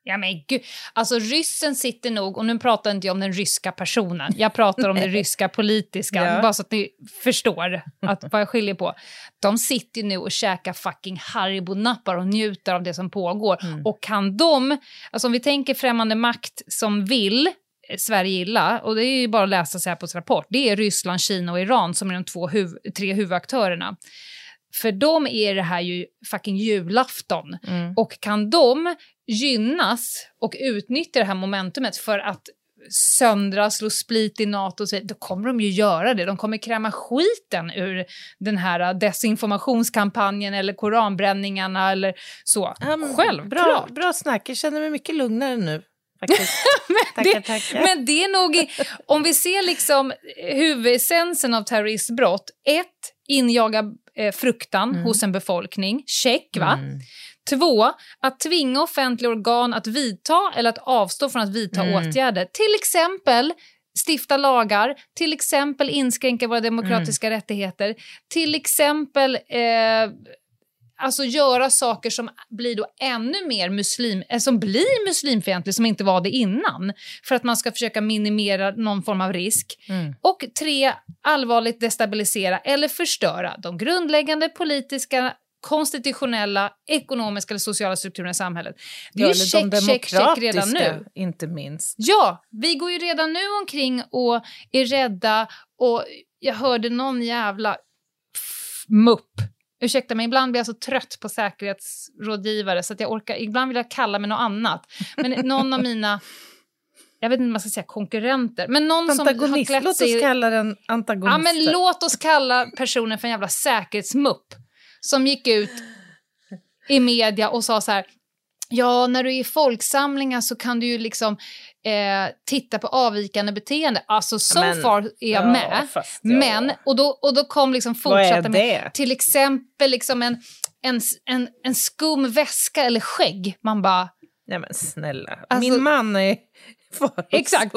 Ja men gud, alltså ryssen sitter nog, och nu pratar inte jag om den ryska personen, jag pratar om det ryska politiska, Ja. bara så att ni förstår att, vad jag skiljer på. De sitter nu och käkar fucking Haribo-nappar och njuter av det som pågår. Och kan de, alltså om vi tänker främmande makt som vill eh, Sverige illa, och det är ju bara att läsa Säpos rapport, det är Ryssland, Kina och Iran som är de två huv- tre huvudaktörerna. För dem är det här ju fucking julafton. Mm. Och kan de gynnas och utnyttja det här momentumet för att söndra, slå split i Nato, och så, då kommer de ju göra det. De kommer kräma skiten ur den här desinformationskampanjen eller koranbränningarna eller så. Men Självklart. Bra, bra snack, jag känner mig mycket lugnare nu. Tackar, det-. Men det är nog, i- om vi ser liksom huvudessensen av terroristbrott, ett, injaga eh, fruktan hos en befolkning, check va? Mm. Två, att tvinga offentliga organ att vidta eller att avstå från att vidta Mm. åtgärder. Till exempel stifta lagar, till exempel inskränka våra demokratiska Mm. rättigheter, till exempel eh, alltså göra saker som blir då ännu mer muslim, eh, som blir muslimfientligt som inte var det innan, för att man ska försöka minimera någon form av risk. Mm. Och tre, allvarligt destabilisera eller förstöra de grundläggande politiska konstitutionella, ekonomiska eller sociala strukturerna i samhället. Det är ju eller de check, check, check redan nu. inte minst. Ja, vi går ju redan nu omkring och är rädda och jag hörde någon jävla mupp. Ursäkta mig, ibland blir jag så trött på säkerhetsrådgivare så att jag orkar, ibland vill jag kalla mig något annat. Men någon av mina, jag vet inte om man ska säga konkurrenter, men någon som har klätt låt sig... oss kalla den antagonist. Ja, men låt oss kalla personen för en jävla säkerhetsmupp som gick ut i media och sa så här Ja, när du är i folksamlingar så kan du ju liksom eh, titta på avvikande beteende. Alltså so Men- far är jag ja, med. ja. Men, och då, och då kom liksom fortsatta med till exempel liksom en, en, en, en skum väska eller skägg. Man bara, Nej men snälla, Alltså- min man är. Exakt.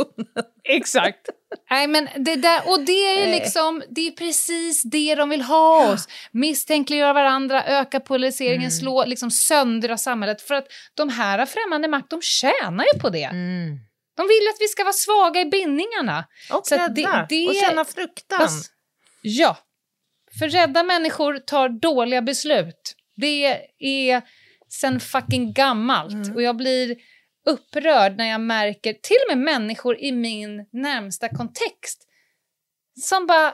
exakt. Nej, men det där, och det är Nej. liksom, det är precis det de vill ha oss. Misstänkliggöra varandra, öka polariseringen, Mm. slå, liksom söndra samhället. För att de här främmande makt, de tjänar ju på det. Mm. De vill att vi ska vara svaga i bindningarna. Och Så rädda, det- det- och känna fruktan. Ja. För rädda människor tar dåliga beslut. Det är sen fucking gammalt. Mm. Och jag blir upprörd när jag märker till och med människor i min närmsta kontext som bara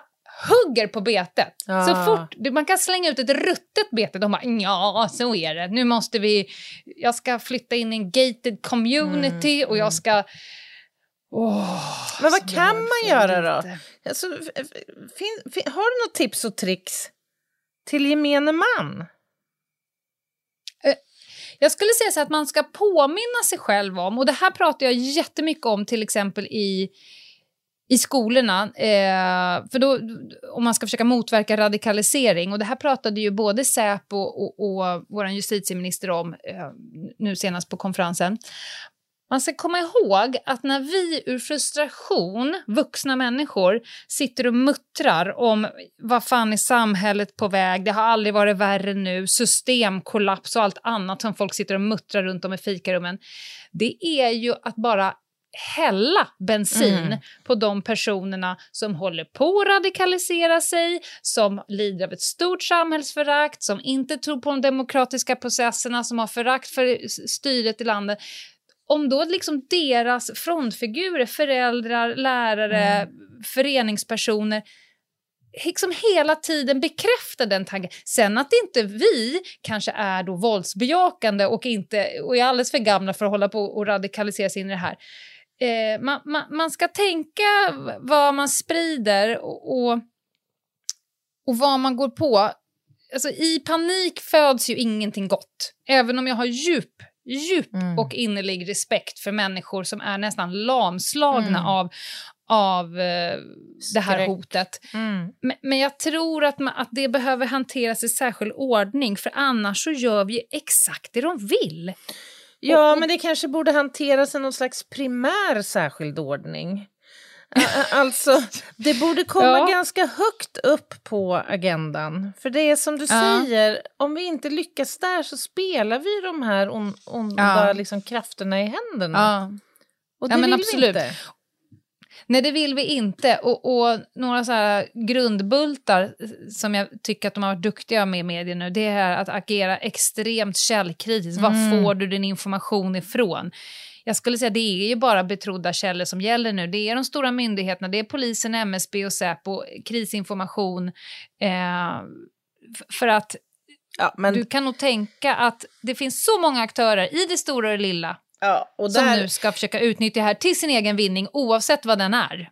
hugger på betet. Ja. Så fort man kan slänga ut ett ruttet bete, de bara ja, så är det. Nu måste vi, jag ska flytta in i en gated community och jag ska... Åh, Men vad kan man göra då? Alltså, fin, fin, har du något tips och tricks till gemene man? Jag skulle säga så att man ska påminna sig själv om, och det här pratar jag jättemycket om till exempel i, i skolorna, eh, för då, om man ska försöka motverka radikalisering, och det här pratade ju både Säpo och, och vår justitieminister om eh, nu senast på konferensen. Man ska komma ihåg att när vi ur frustration, vuxna människor, sitter och muttrar om vad fan är samhället på väg, det har aldrig varit värre nu, systemkollaps och allt annat som folk sitter och muttrar runt om i fikarummen. Det är ju att bara hälla bensin Mm. på de personerna som håller på att radikalisera sig, som lider av ett stort samhällsförakt, som inte tror på de demokratiska processerna, som har förakt för styret i landet om då liksom deras frontfigurer, föräldrar, lärare, föreningspersoner liksom hela tiden bekräftar den tanken. Sen att inte vi kanske är då våldsbejakande och, inte, och är alldeles för gamla för att hålla på och radikalisera sig in i det här. Eh, man, man, man ska tänka vad man sprider och, och, och vad man går på. Alltså, I panik föds ju ingenting gott. Även om jag har djup, djup Mm. och innerlig respekt för människor som är nästan lamslagna Mm. av, av eh, det här hotet. Mm. Men, men jag tror att, man, att det behöver hanteras i särskild ordning för annars så gör vi exakt det de vill. Ja, Och- men det kanske borde hanteras i någon slags primär särskild ordning. Alltså, det borde komma Ja. ganska högt upp på agendan. För det är som du Ja. säger, om vi inte lyckas där så spelar vi de här on, onda Ja. liksom, krafterna i händerna. Ja. Och det vill absolut. vi inte. Nej, det vill vi inte. Och, och några så här grundbultar som jag tycker att de har varit duktiga med i media nu, det är att agera extremt källkritiskt. Var Mm. får du din information ifrån? Jag skulle säga det är ju bara betrodda källor som gäller nu. Det är de stora myndigheterna, det är polisen, MSB och Säpo, krisinformation. Eh, för att Ja, men, du kan nog tänka att det finns så många aktörer i det stora och det lilla ja, och som där, nu ska försöka utnyttja det här till sin egen vinning oavsett vad den är.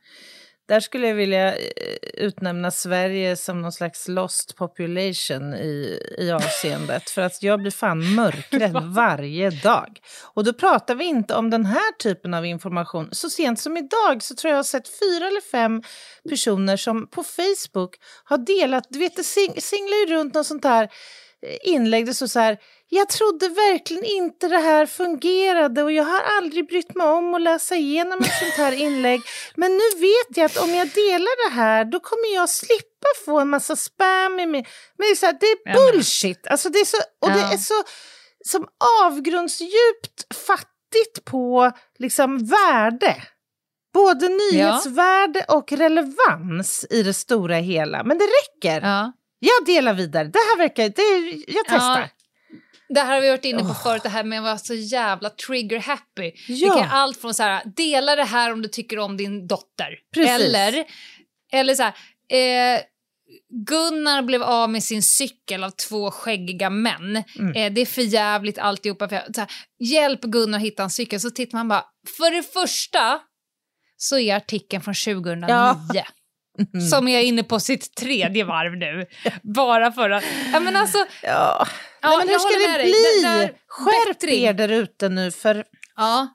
Där skulle jag vilja eh, utnämna Sverige som någon slags lost population i, i avseendet. För att jag blir fan mörkrädd varje dag. Och då pratar vi inte om den här typen av information. Så sent som idag så tror jag jag har sett fyra eller fem personer som på Facebook har delat, du vet det sing, singlar ju runt något sånt här eh, inlägg, det står så här jag trodde verkligen inte det här fungerade och jag har aldrig brytt mig om att läsa igenom ett sånt här inlägg. Men nu vet jag att om jag delar det här då kommer jag slippa få en massa spam i mig. Men det är, så här, det är Ja, bullshit. Alltså det är så, och det Ja. är så som avgrundsdjupt fattigt på liksom värde. Både nyhetsvärde och relevans i det stora hela. Men det räcker. Ja. Jag delar vidare. Det här verkar... Det, jag testar. Ja, Det här har vi varit inne på förut, det här med att vara så jävla trigger happy. Ja. Det kan allt från så här, dela det här om du tycker om din dotter. Precis. Eller, eller så här, eh, Gunnar blev av med sin cykel av två skäggiga män. Mm. Eh, det är för jävligt alltihopa. För, här, hjälp Gunnar att hitta en cykel. Så tittar man bara, för det första så är artikeln från 2009. Ja. Som är inne på sitt tredje varv nu. Bara för att... Ja, men alltså, Ja. Ja, men hur ska det bli? Där- Skärp bättring. er där ute nu för Ja,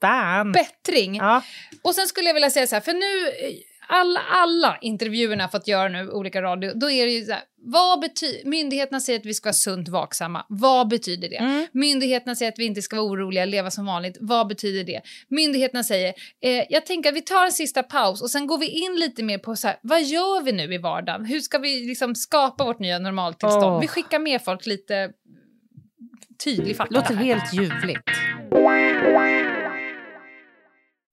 fan. bättring. Ja. Och sen skulle jag vilja säga så här, för nu, eh, alla, alla intervjuerna jag fått göra nu, olika radio, då är det ju så här, vad betyder, myndigheterna säger att vi ska vara sunt vaksamma, vad betyder det? Mm. Myndigheterna säger att vi inte ska vara oroliga, leva som vanligt, vad betyder det? Myndigheterna säger, eh, jag tänker att vi tar en sista paus och sen går vi in lite mer på så här, vad gör vi nu i vardagen? Hur ska vi liksom skapa vårt nya normaltillstånd? Åh. Vi skickar med folk lite tydlig fakta. Låter helt ljuvligt.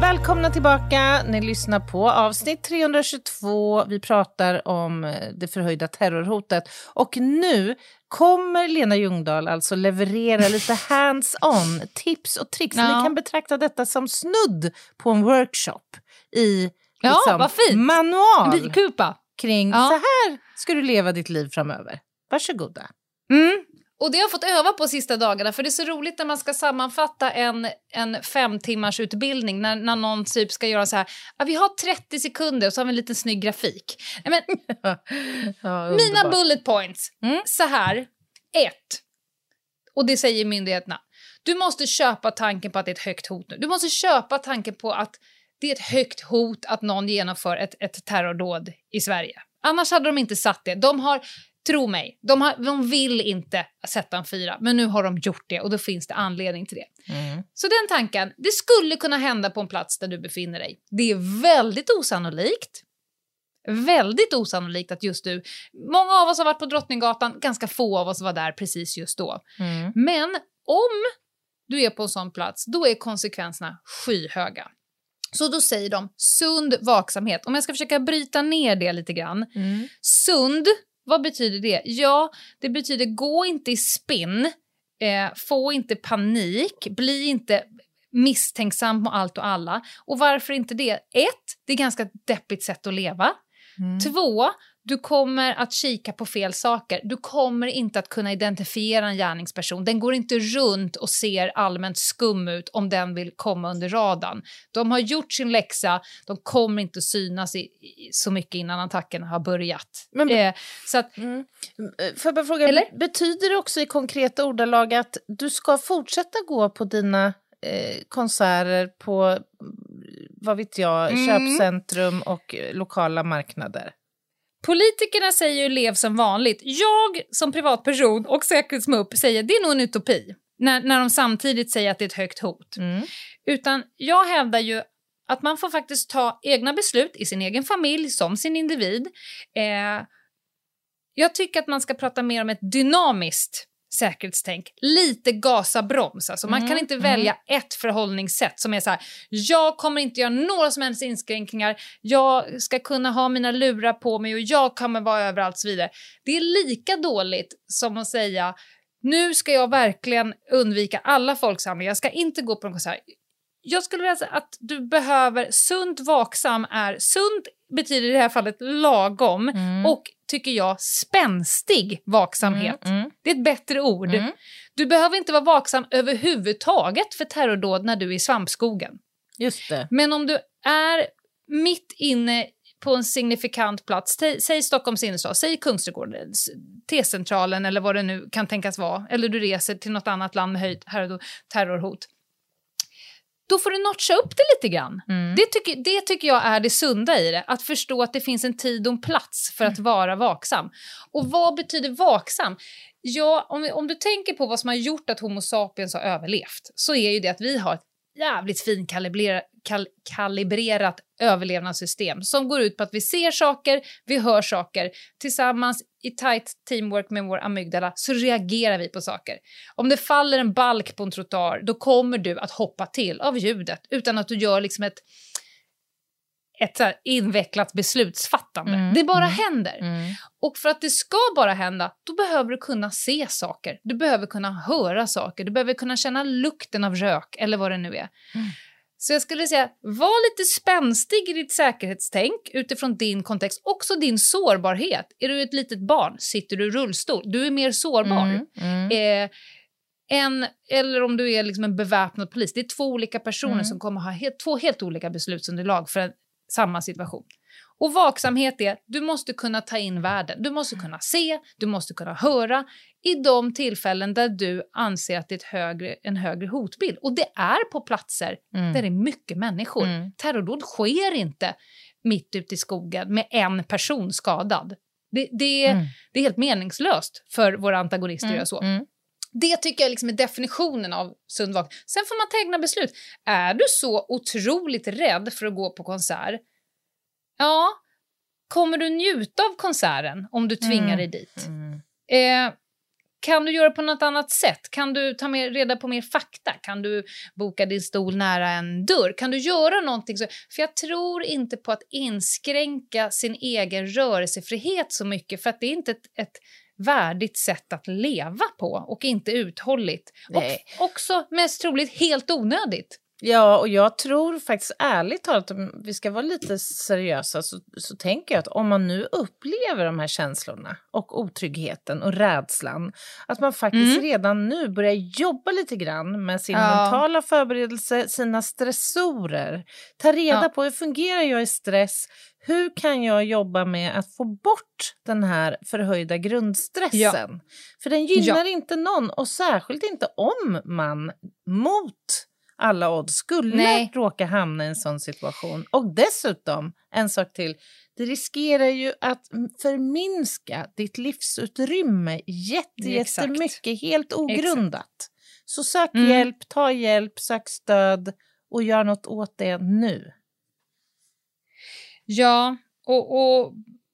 Välkomna tillbaka. Ni lyssnar på avsnitt 322. Vi pratar om eh, det förhöjda terrorhotet. Och nu kommer Lena Ljungdahl alltså leverera lite hands-on tips och tricks. Ja. Ni kan betrakta detta som snudd på en workshop i Ja, liksom, manual kring Ja. så här ska du leva ditt liv framöver. Varsågoda. Mm. Och det har jag fått öva på sista dagarna för det är så roligt när man ska sammanfatta en, en fem timmars utbildning när, när någon typ ska göra så här, ja, vi har 30 sekunder och så har vi en liten snygg grafik. Men, Ja, mina bullet points, Mm. så här, ett, och det säger myndigheterna, du måste köpa tanken på att det är ett högt hot nu. Du måste köpa tanken på att det är ett högt hot att någon genomför ett, ett terrordåd i Sverige. Annars hade de inte satt det. De har, tro mig, de, har, de vill inte sätta en fyra, men nu har de gjort det och då finns det anledning till det. Mm. Så den tanken, det skulle kunna hända på en plats där du befinner dig. Det är väldigt osannolikt. Väldigt osannolikt att just du... Många av oss har varit på Drottninggatan, ganska få av oss var där precis just då. Mm. Men om du är på en sån plats, då är konsekvenserna skyhöga. Så då säger de sund vaksamhet. Om jag ska försöka bryta ner det lite grann. Mm. Sund, vad betyder det? Ja, det betyder gå inte i spinn, eh, få inte panik, bli inte misstänksam på allt och alla. Och varför inte det? Ett, det är ganska deppigt sätt att leva. Mm. Två, du kommer att kika på fel saker. Du kommer inte att kunna identifiera en gärningsperson. Den går inte runt och ser allmänt skum ut om den vill komma under radarn. De har gjort sin läxa, de kommer inte att synas i, i, så mycket innan attacken har börjat. Men- eh, så att, Mm. Eh, Får jag bara fråga, Eller? betyder det också i konkreta ordalag att du ska fortsätta gå på dina eh, konserter på, vad vet jag, Mm. köpcentrum och eh, lokala marknader? Politikerna säger ju lev som vanligt. Jag som privatperson och säkerhetsmupp säger det är nog en utopi. När, när de samtidigt säger att det är ett högt hot. Mm. Utan jag hävdar ju att man får faktiskt ta egna beslut i sin egen familj som sin individ. Eh, jag tycker att man ska prata mer om ett dynamiskt säkerhetstänk. Lite gasa broms. Alltså man Mm, kan inte mm. välja ett förhållningssätt som är så här, jag kommer inte göra några som helst inskränkningar, jag ska kunna ha mina lurar på mig och jag kommer vara överallt så vidare. Det är lika dåligt som att säga, nu ska jag verkligen undvika alla folksamlingar, jag ska inte gå på en konsert. Jag skulle vilja säga att du behöver, sunt vaksam är, sunt betyder i det här fallet lagom Mm. och tycker jag spänstig vaksamhet. Mm, mm. Det är ett bättre ord. Mm. Du behöver inte vara vaksam överhuvudtaget för terrordåd när du är i svampskogen. Just det. Men om du är mitt inne på en signifikant plats, säg, Stockholms innerstad, säg Kungsträdgården, T-centralen eller vad det nu kan tänkas vara, eller du reser till något annat land med höjt terror- terrorhot. Då får du notcha upp det lite grann. Mm. Det, tycker, det tycker jag är det sunda i det, att förstå att det finns en tid och en plats för att vara vaksam. Och vad betyder vaksam? Ja, om, vi- om du tänker på vad som har gjort att Homo sapiens har överlevt så är ju det att vi har ett jävligt finkalibrerat kal, kalibrerat överlevnadssystem som går ut på att vi ser saker, vi hör saker. Tillsammans i tight teamwork med vår amygdala så reagerar vi på saker. Om det faller en balk på en trottoar då kommer du att hoppa till av ljudet utan att du gör liksom ett ett så invecklat beslutsfattande. Mm, Det bara mm, händer. Mm. Och för att det ska bara hända, då behöver du kunna se saker. Du behöver kunna höra saker. Du behöver kunna känna lukten av rök eller vad det nu är. Mm. Så jag skulle säga, var lite spänstig i ditt säkerhetstänk utifrån din kontext. Också din sårbarhet. Är du ett litet barn, sitter du i rullstol, du är mer sårbar. Mm, mm. Eh, en, eller om du är liksom en beväpnad polis. Det är två olika personer Mm. som kommer ha helt, två helt olika beslutsunderlag för en, samma situation. Och vaksamhet är, du måste kunna ta in världen. Du måste kunna se, du måste kunna höra i de tillfällen där du anser att det är ett högre, en högre hotbild. Och det är på platser Mm. där det är mycket människor. Mm. Terrordåd sker inte mitt ute i skogen med en person skadad. Det, det, Mm. det är helt meningslöst för våra antagonister att göra så. Det tycker jag liksom är definitionen av sund vaksamhet. Sen får man ta egna beslut. Är du så otroligt rädd för att gå på konsert, ja, kommer du njuta av konserten om du tvingar Mm. dig dit? Mm. Eh, kan du göra på något annat sätt? Kan du ta med, reda på mer fakta? Kan du boka din stol nära en dörr? Kan du göra någonting? Så, för jag tror inte på att inskränka sin egen rörelsefrihet så mycket för att det är inte ett, ett värdigt sätt att leva på och inte uthålligt. Nej. Och också mest troligt helt onödigt. Ja, och jag tror faktiskt ärligt talat, om vi ska vara lite seriösa, så, så tänker jag att om man nu upplever de här känslorna och otryggheten och rädslan, att man faktiskt Mm. redan nu börjar jobba lite grann med sin Ja. mentala förberedelse, sina stressorer. Ta reda Ja. på hur fungerar jag i stress? Hur kan jag jobba med att få bort den här förhöjda grundstressen? För den gynnar inte någon och särskilt inte om man mot alla odds skulle Nej. råka hamna i en sån situation. Och dessutom, en sak till, det riskerar ju att förminska ditt livsutrymme jätte, Exakt. jättemycket, helt ogrundat. Så sök Mm. hjälp, ta hjälp, sök stöd och gör något åt det nu. Ja, och, och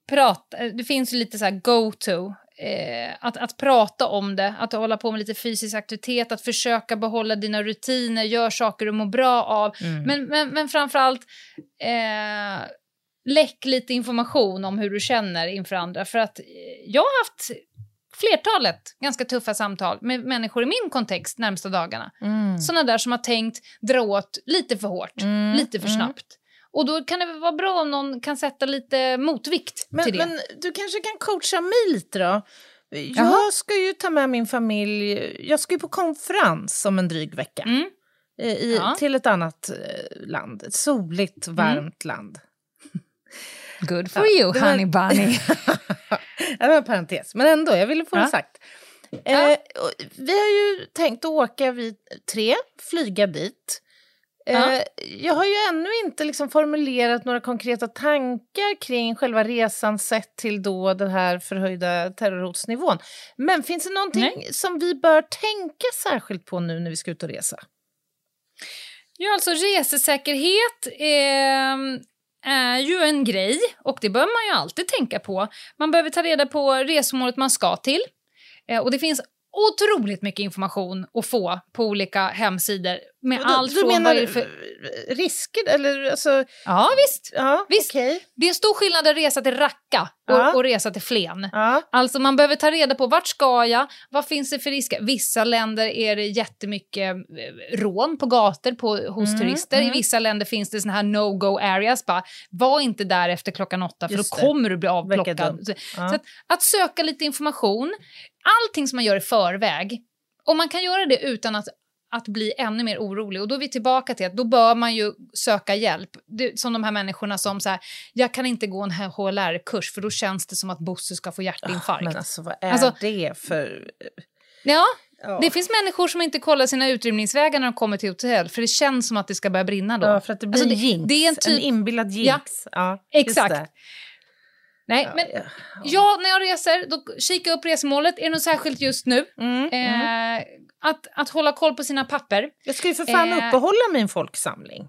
prata, det finns lite så här go-to. Eh, att, att prata om det, att hålla på med lite fysisk aktivitet, att försöka behålla dina rutiner, gör saker du mår bra av. Mm. Men, men, men framförallt, eh, läck lite information om hur du känner inför andra. För att eh, jag har haft flertalet ganska tuffa samtal med människor i min kontext närmsta dagarna. Mm. Såna där som har tänkt dra åt lite för hårt, Mm, lite för mm. snabbt. Och då kan det väl vara bra om någon kan sätta lite motvikt Men, till det. men du kanske kan coacha mig lite då? Jag Jaha. ska ju ta med min familj, jag ska ju på konferens om en dryg vecka. Mm. I, Ja. Till ett annat eh, land, ett soligt, varmt land. Good for Ja, you, det var- honey bunny. det var en parentes, men ändå, jag ville få det Ja. sagt. Ja. Eh, vi har ju tänkt att åka, vi tre, flyga dit. Eh, Ja. Jag har ju ännu inte liksom formulerat några konkreta tankar kring själva resan sett till då den här förhöjda terrorhotsnivån. Men finns det någonting som vi bör tänka särskilt på nu när vi ska ut och resa? Ja, alltså resesäkerhet eh, är ju en grej och det bör man ju alltid tänka på. Man behöver ta reda på resmålet man ska till. Eh, och det finns otroligt mycket information att få på olika hemsidor med Du- allt du från menar vad är det för... risker? Eller alltså, Ja, visst. ja, Visst. okej. Det är en stor skillnad att resa till Raqqa och, Ja. och resa till Flen. Ja. Alltså man behöver ta reda på vart ska jag, vad finns det för risker? Vissa länder är det jättemycket eh, rån på gator på, hos Mm, turister. I mm. vissa länder finns det såna här no-go areas. Bara, var inte där efter klockan åtta för Just då det. kommer du bli avplockad. så att, att söka lite information, allting som man gör i förväg, och man kan göra det utan att att bli ännu mer orolig. Och då är vi tillbaka till att då bör man ju söka hjälp. Det, som de här människorna som så här, jag kan inte gå en HLR-kurs för då känns det som att Bosse ska få hjärtinfarkt. Men alltså vad är Alltså- det för... Ja, Ja. det finns människor som inte kollar sina utrymningsvägar när de kommer till hotell för det känns som att det ska börja brinna då. Ja, för att det blir Alltså, en jinx. det är en en, typ- inbillad jinx. Ja, just Exakt. Nej, Ja, men ja. jag när jag reser, då kikar jag upp resmålet. Är det något särskilt just nu? Mm, mm. Eh, att, att hålla koll på sina papper. Jag ska ju för fan Eh. uppehålla min folksamling.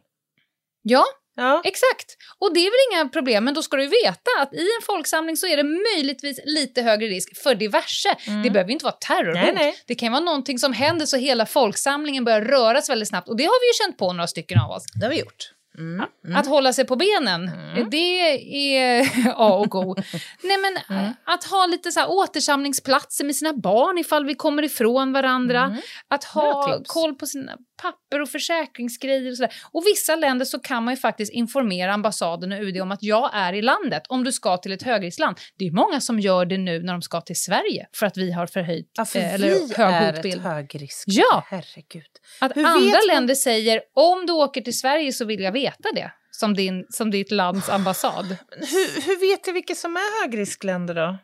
Ja, Ja. exakt. Och det är väl inga problem, men då ska du veta att i en folksamling så är det möjligtvis lite högre risk för diverse. Det behöver ju inte vara terrorhot. Nej, nej. Det kan vara någonting som händer så hela folksamlingen börjar röras väldigt snabbt. Och det har vi ju känt på några stycken av oss. Det har vi gjort. Mm. Att hålla sig på benen, det är A och O. Nej, men Mm. äh, att ha lite så här återsamlingsplatser med sina barn ifall vi kommer ifrån varandra. Att Bra ha koll på sina papper och försäkringsgrejer och sådär. Och vissa länder så kan man ju faktiskt informera ambassaden och UD om att jag är i landet om du ska till ett högriskland. Det är många som gör det nu när de ska till Sverige för att vi har förhöjt Ja, för eh, vi eller hög är hotbild. ett högrisk. Ja. Herregud. Att Hur andra länder säger om du åker till Sverige så vill jag veta det. Som, din, som ditt lands ambassad. Hur, hur vet jag vilka som är högriskländer då?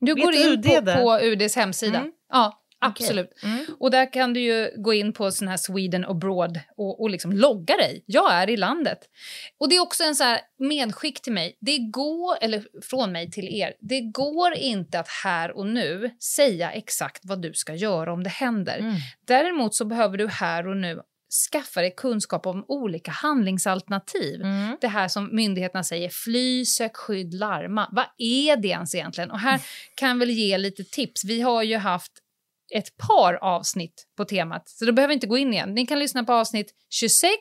Du Vet går in UD på, där? på UDs hemsida. Mm. Ja, Absolut. Mm. Och där kan du ju gå in på sån här Sweden abroad och, och liksom logga dig. Jag är i landet. Och det är också en så här medskick till mig. Det går, eller från mig till er. Det går inte att här och nu säga exakt vad du ska göra om det händer. Mm. Däremot så behöver du här och nu skaffa dig kunskap om olika handlingsalternativ. Mm. Det här som myndigheterna säger, fly, sök skydd, larma. Vad är det ens egentligen? Och här kan jag väl ge lite tips. Vi har ju haft ett par avsnitt på temat, så då behöver vi inte gå in igen. Ni kan lyssna på avsnitt 26,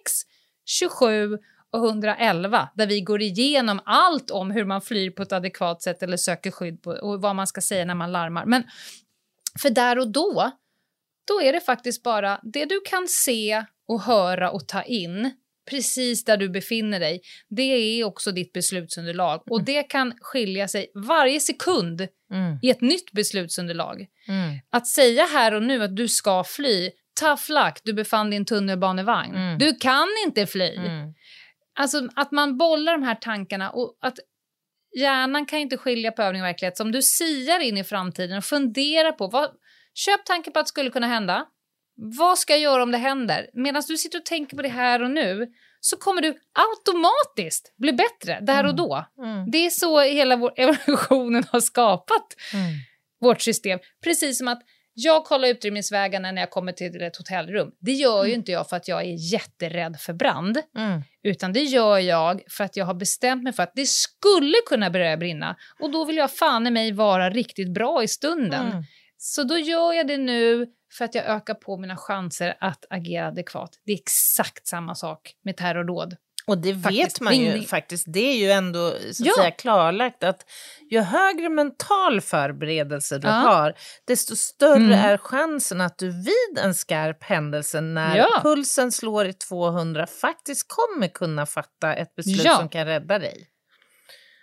27 och 111 där vi går igenom allt om hur man flyr på ett adekvat sätt eller söker skydd på, och vad man ska säga när man larmar. Men för där och då, då är det faktiskt bara det du kan se och höra och ta in precis där du befinner dig. Det är också ditt beslutsunderlag och det kan skilja sig varje sekund Mm. i ett nytt beslutsunderlag. Mm. Att säga här och nu att du ska fly, tough luck, du befann dig i en tunnelbanevagn. Mm. Du kan inte fly. Mm. Alltså att man bollar de här tankarna och att hjärnan kan inte skilja på övning och verklighet. Så om du siar in i framtiden och funderar på vad, köp tanken på att det skulle kunna hända. Vad ska jag göra om det händer? Medan du sitter och tänker på det här och nu så kommer du automatiskt bli bättre där och då. Mm. Det är så hela vår evolutionen har skapat Mm. vårt system. Precis som att jag kollar utrymningsvägarna när jag kommer till ett hotellrum. Det gör ju inte jag för att jag är jätterädd för brand. Mm. Utan det gör jag för att jag har bestämt mig för att det skulle kunna börja brinna. Och då vill jag fan i mig vara riktigt bra i stunden. Mm. Så då gör jag det nu för att jag ökar på mina chanser att agera adekvat. Det är exakt samma sak med terrordåd. Och det Faktiskt. vet man ju Ring- faktiskt. Det är ju ändå så att Ja. säga klarlagt att ju högre mental förberedelse du Ja. har, desto större Mm. är chansen att du vid en skarp händelse när Ja. pulsen slår i 200 faktiskt kommer kunna fatta ett beslut som kan rädda dig.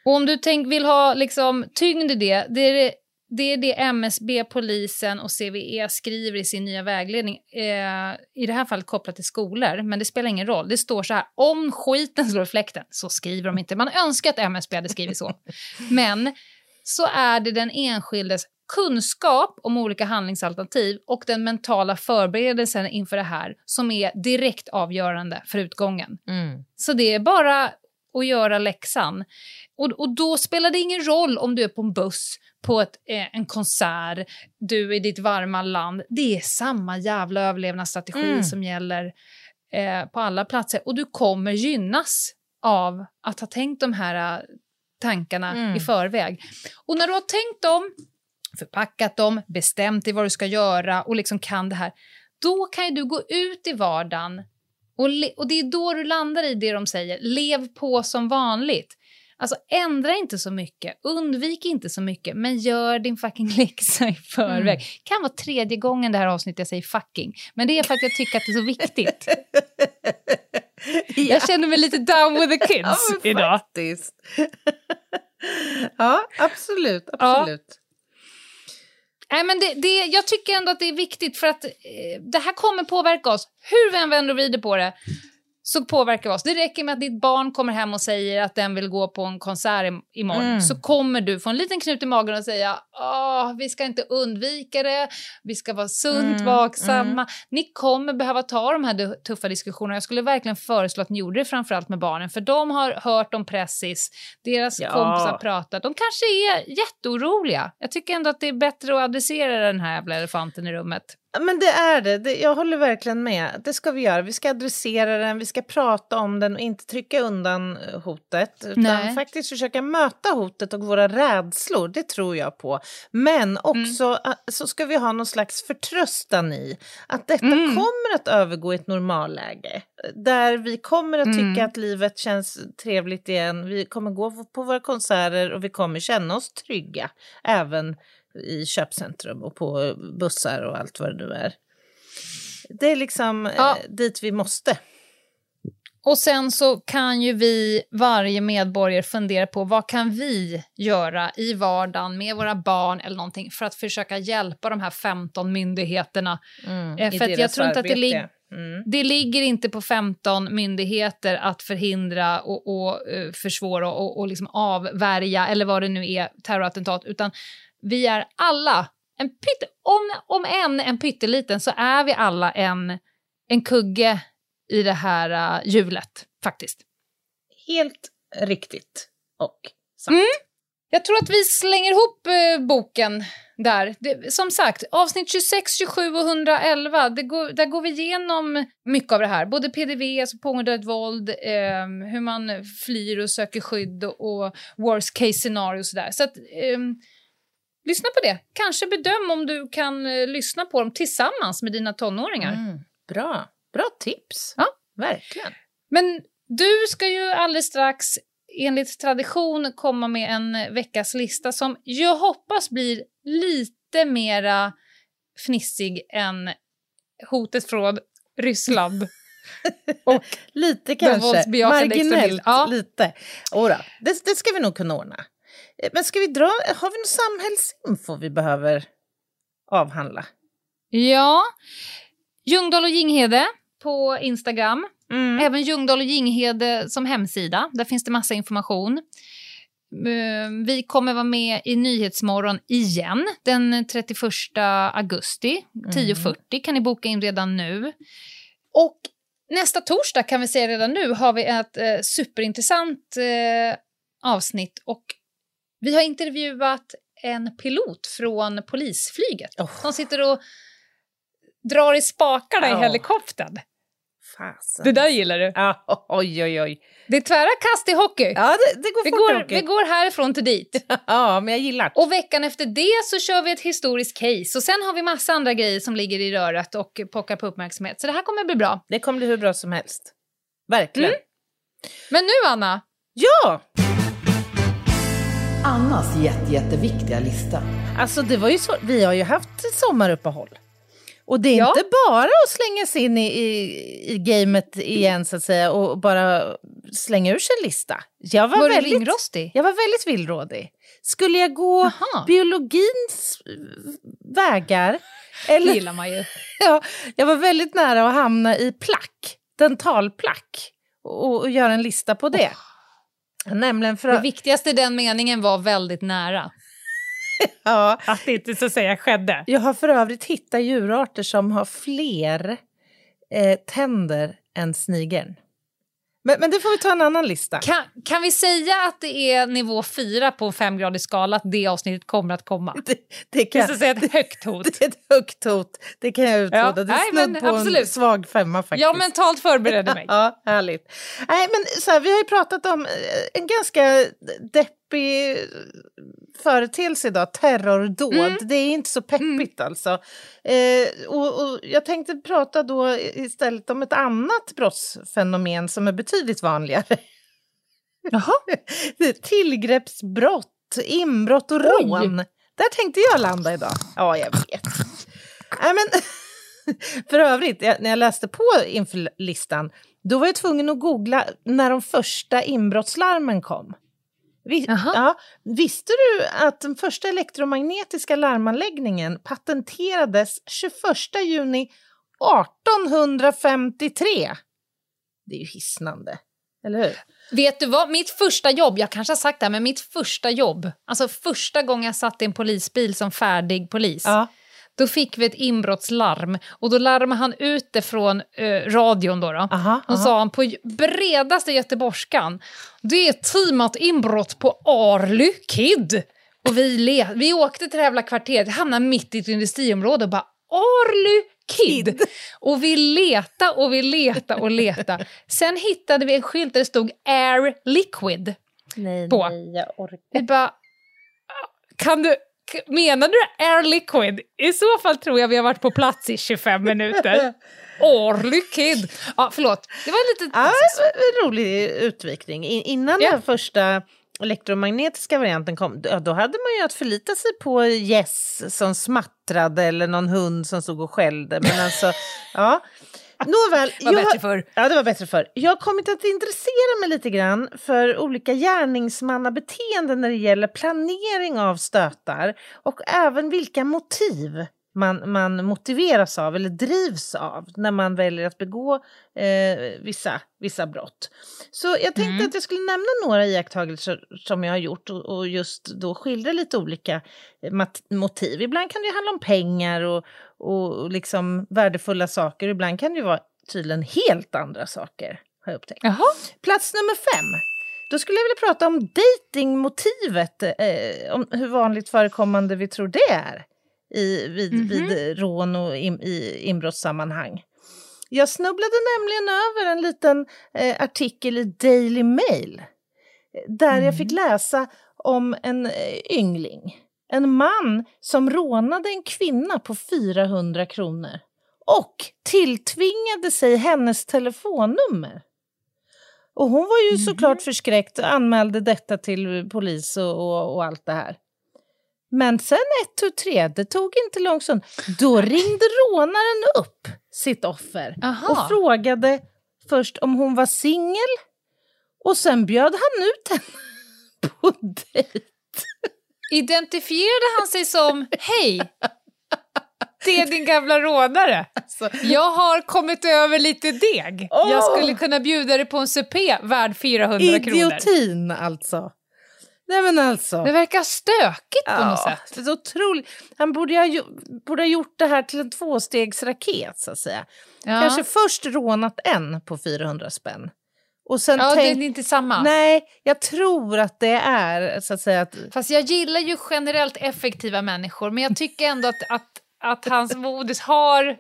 Och om du tänk, vill ha liksom, tyngd i det, det är det, det är det MSB, polisen och CVE skriver i sin nya vägledning. Eh, I det här fallet kopplat till skolor, men det spelar ingen roll. Det står så här, om skiten slår fläkten, så skriver de inte. Man önskar att MSB hade skrivit så. Men så är det den enskildes kunskap om olika handlingsalternativ och den mentala förberedelsen inför det här som är direkt avgörande för utgången. Mm. Så det är bara att göra läxan. Och, och då spelar det ingen roll om du är på en buss, på ett, eh, en konsert, du i ditt varma land. Det är samma jävla överlevnadsstrategi Mm. som gäller eh, på alla platser. Och du kommer gynnas av att ha tänkt de här eh, tankarna Mm. i förväg. Och när du har tänkt dem, förpackat dem, bestämt dig vad du ska göra och liksom kan det här, då kan du gå ut i vardagen och, och det är då du landar i det de säger, lev på som vanligt. Alltså ändra inte så mycket, undvik inte så mycket, men gör din fucking läxa i förväg. kan vara tredje gången det här avsnittet jag säger fucking, men det är för att jag tycker att det är så viktigt. Jag känner mig lite down with the kids Ja, idag. ja, absolut. absolut. Nej, men det, det, jag tycker ändå att det är viktigt för att eh, det här kommer påverka oss. Hur vi än vänder och vrider på det så påverkar vi oss. Det räcker med att ditt barn kommer hem och säger att den vill gå på en konsert im- imorgon. Mm. Så kommer du få en liten knut i magen och säga Åh, vi ska inte undvika det, vi ska vara sunt Mm, vaksamma. Ni kommer behöva ta de här tuffa diskussionerna. Jag skulle verkligen föreslå att ni gjorde det framförallt med barnen, för de har hört om pressis, deras Ja. kompisar pratat. De kanske är jätteoroliga. Jag tycker ändå att det är bättre att adressera den här jävla elefanten i rummet. Men det är det. det. Jag håller verkligen med. Det ska vi göra. Vi ska adressera den, vi ska prata om den och inte trycka undan eh, hotet. Utan Nej. faktiskt försöka möta hotet och våra rädslor. Det tror jag på. Men också eh, så ska vi ha någon slags förtröstan i att detta Mm. kommer att övergå i ett normalläge. Där vi kommer att tycka Mm. att livet känns trevligt igen. Vi kommer gå på våra konserter och vi kommer känna oss trygga. Även i köpcentrum och på bussar och allt vad det nu är. Det är liksom Ja. eh, dit vi måste. Och sen så kan ju vi, varje medborgare, fundera på vad kan vi göra i vardagen med våra barn eller någonting för att försöka hjälpa de här 15 myndigheterna. Eh, i för jag tror inte att det, lig-. Mm. det ligger inte på 15 myndigheter att förhindra och, och eh, försvåra och, och liksom avvärja eller vad det nu är, terrorattentat, utan vi är alla, en pytte, om, om än en pytteliten, så är vi alla en, en kugge i det här uh, hjulet, faktiskt. Helt riktigt och sant. Mm. Jag tror att vi slänger ihop eh, boken där. Det, som sagt, avsnitt 26, 27 och 111, det går, där går vi igenom mycket av det här. Både PDV, alltså pågående våld, eh, hur man flyr och söker skydd och, och worst case scenario och sådär. Så att, ehm, lyssna på det. Kanske bedöm om du kan eh, lyssna på dem tillsammans med dina tonåringar. Mm. Bra. Bra tips. Ja. Verkligen. Men du ska ju alldeles strax enligt tradition komma med en veckas lista som jag hoppas blir lite mera fnissig än hotet från Ryssland. Och Lite kanske. Marginellt. Ja. lite. Ora, det, det ska vi nog kunna ordna. Eh, Men ska vi dra, har vi någon samhällsinfo vi behöver avhandla? ja, Ljungdahl och Ginghede på Instagram. Mm. Även Ljungdahl och Ginghede som hemsida. Där finns det massa information. Eh, Vi kommer vara med i Nyhetsmorgon igen den 31 augusti. 10.40 kan ni boka in redan nu. Och nästa torsdag kan vi säga redan nu har vi ett eh, superintressant eh, avsnitt. Och vi har intervjuat en pilot från polisflyget. Oh. som sitter och drar i spakarna Ja. i helikoptern. Fasen. Det där gillar du. Ja, oj, oj, oj. Det är tvära kast i hockey. Ja, det, det går vi, går, Åke. vi går härifrån till dit. Ja, men jag gillar. Och veckan efter det så kör vi ett historiskt case. Och sen har vi massa andra grejer som ligger i röret och pockar på uppmärksamhet. Så det här kommer bli bra. Det kommer bli hur bra som helst. Verkligen. Mm. Men nu, Anna. Ja! Annas jätte, jätteviktiga lista. Alltså det var ju så, vi har ju haft ett sommaruppehåll. Och det är Ja. inte bara att slänga sig in i, i, i gamet igen så att säga och bara slänga ur sig en lista. Jag var, Var väldigt, ringrostig? jag var väldigt villrådig. Skulle jag gå Aha. biologins eh, vägar? Det Eller, gillar man ju. ja, jag var väldigt nära att hamna i plack, dentalplack och, och göra en lista på det. Nämligen för Det viktigaste i den meningen var väldigt nära. Ja, Att det inte så att säga skedde. Jag har för övrigt hittat djurarter som har fler eh, tänder än snigeln. Men, men det får vi ta en annan lista. Kan, kan vi säga att det är nivå fyra på en femgradig skala att det avsnittet kommer att komma? Det, det, Det kan, att säga ett högt hot. det är ett högt hot, det kan jag utlåta. Ja, det är nej, snudd men på en absolut. svag femma faktiskt. Jag mentalt förberedde mig. Ja, härligt. Nej, men så här, vi har ju pratat om eh, en ganska deppig företeelse idag, terrordåd. Mm. Det är inte så peppigt alltså. Eh, och, och jag tänkte prata då istället om ett annat brottsfenomen som är betydligt vanligare. Jaha. Tillgreppsbrott, inbrott och rån. Där tänkte jag landa idag. Ja, jag vet. Nej, men, för övrigt, när jag läste på inför listan, då var jag tvungen att googla när de första inbrottslarmen kom. Vi, ja, visste du att den första elektromagnetiska larmanläggningen patenterades 21 juni 1853? Det är ju hisnande, eller hur? Vet du vad, mitt första jobb, jag kanske har sagt det här, men mitt första jobb, alltså första gången jag satt i en polisbil som färdig polis, Ja. Då fick vi ett inbrottslarm och då larmade han ut det från eh, radion då. då. Aha, Och aha. sa han på bredaste göteborgskan, det är teamat inbrott på Arly Kid. Och vi, le- vi åkte till det här jävla kvarteret, hamnade mitt i ett industriområde och bara Arly Kid. Och vi leta och vi leta och leta. Sen hittade vi en skylt där det stod Air Liquid. Nej, På. nej, jag orkar Vi bara, kan du, menar du Air Liquid? I så fall tror jag vi har varit på plats i 25 minuter. Arly Kid. Ja, förlåt. Det var lite... Ja, en rolig utvikning. Innan Ja. den första elektromagnetiska varianten kom, då hade man ju att förlita sig på gäss som smattrade eller någon hund som stod och skällde. Men alltså, ja. Nåväl, var jag, bättre förr. Ja, det var bättre förr. Jag har kommit att intressera mig lite grann för olika gärningsmannabeteenden när det gäller planering av stötar och även vilka motiv man, man motiveras av eller drivs av när man väljer att begå eh, vissa, vissa brott. Så jag tänkte att jag skulle nämna några iakttagelser som jag har gjort och, och just då skildra lite olika motiv. Ibland kan det handla om pengar och, och liksom värdefulla saker. Ibland kan det ju vara tydligen helt andra saker, har jag upptäckt. Jaha. Plats nummer fem. Då skulle jag vilja prata om datingmotivet, eh, om hur vanligt förekommande vi tror det är i, vid, vid rån och in, i inbrottssammanhang. Jag snubblade nämligen över en liten eh, artikel i Daily Mail eh, där jag fick läsa om en eh, yngling. En man som rånade en kvinna på 400 kronor och tilltvingade sig hennes telefonnummer. Och hon var ju såklart förskräckt och anmälde detta till polis och, och, och allt det här. Men sen ett, tu, tre, det tog inte lång stund. Då ringde rånaren upp sitt offer Aha. och frågade först om hon var singel och sen bjöd han ut henne på dejt. Identifierade han sig som Hej, det är din gamla rånare. Jag har kommit över lite deg. Jag Åh! skulle kunna bjuda dig på en supé värd 400 kronor. Idiotin alltså. Nej men alltså. Det verkar stökigt på något sätt. Det otroligt. Han borde ha, borde ha gjort det här till en tvåstegsraket så att säga. Ja. Kanske först rånat en på 400 spänn. Och sen Ja, det tänkt, är inte samma. nej, jag tror att det är så att säga att Fast jag gillar ju generellt effektiva människor, men jag tycker ändå att, att, att hans modus har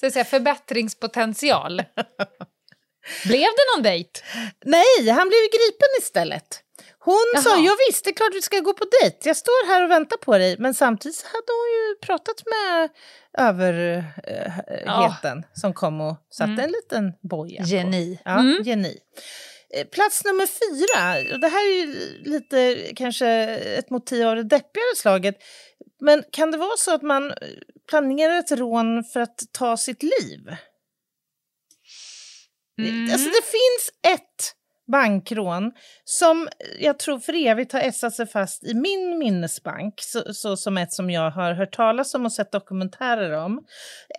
så att säga, förbättringspotential. Blev det någon dejt? Nej, han blev gripen istället. Hon sa, Jaha. ja visst, det är klart vi ska gå på dejt. Jag står här och väntar på dig. Men samtidigt hade hon ju pratat med överheten som kom och satte en liten boja på. Geni. Ja, geni. Eh, Plats nummer fyra, och det här är ju lite kanske ett motiv av det deppigare slaget. Men kan det vara så att man eh, planerar ett rån för att ta sitt liv? Alltså det finns ett bankrån som jag tror för evigt har etsat sig fast i min minnesbank, så, så som ett som jag har hört talas om och sett dokumentärer om.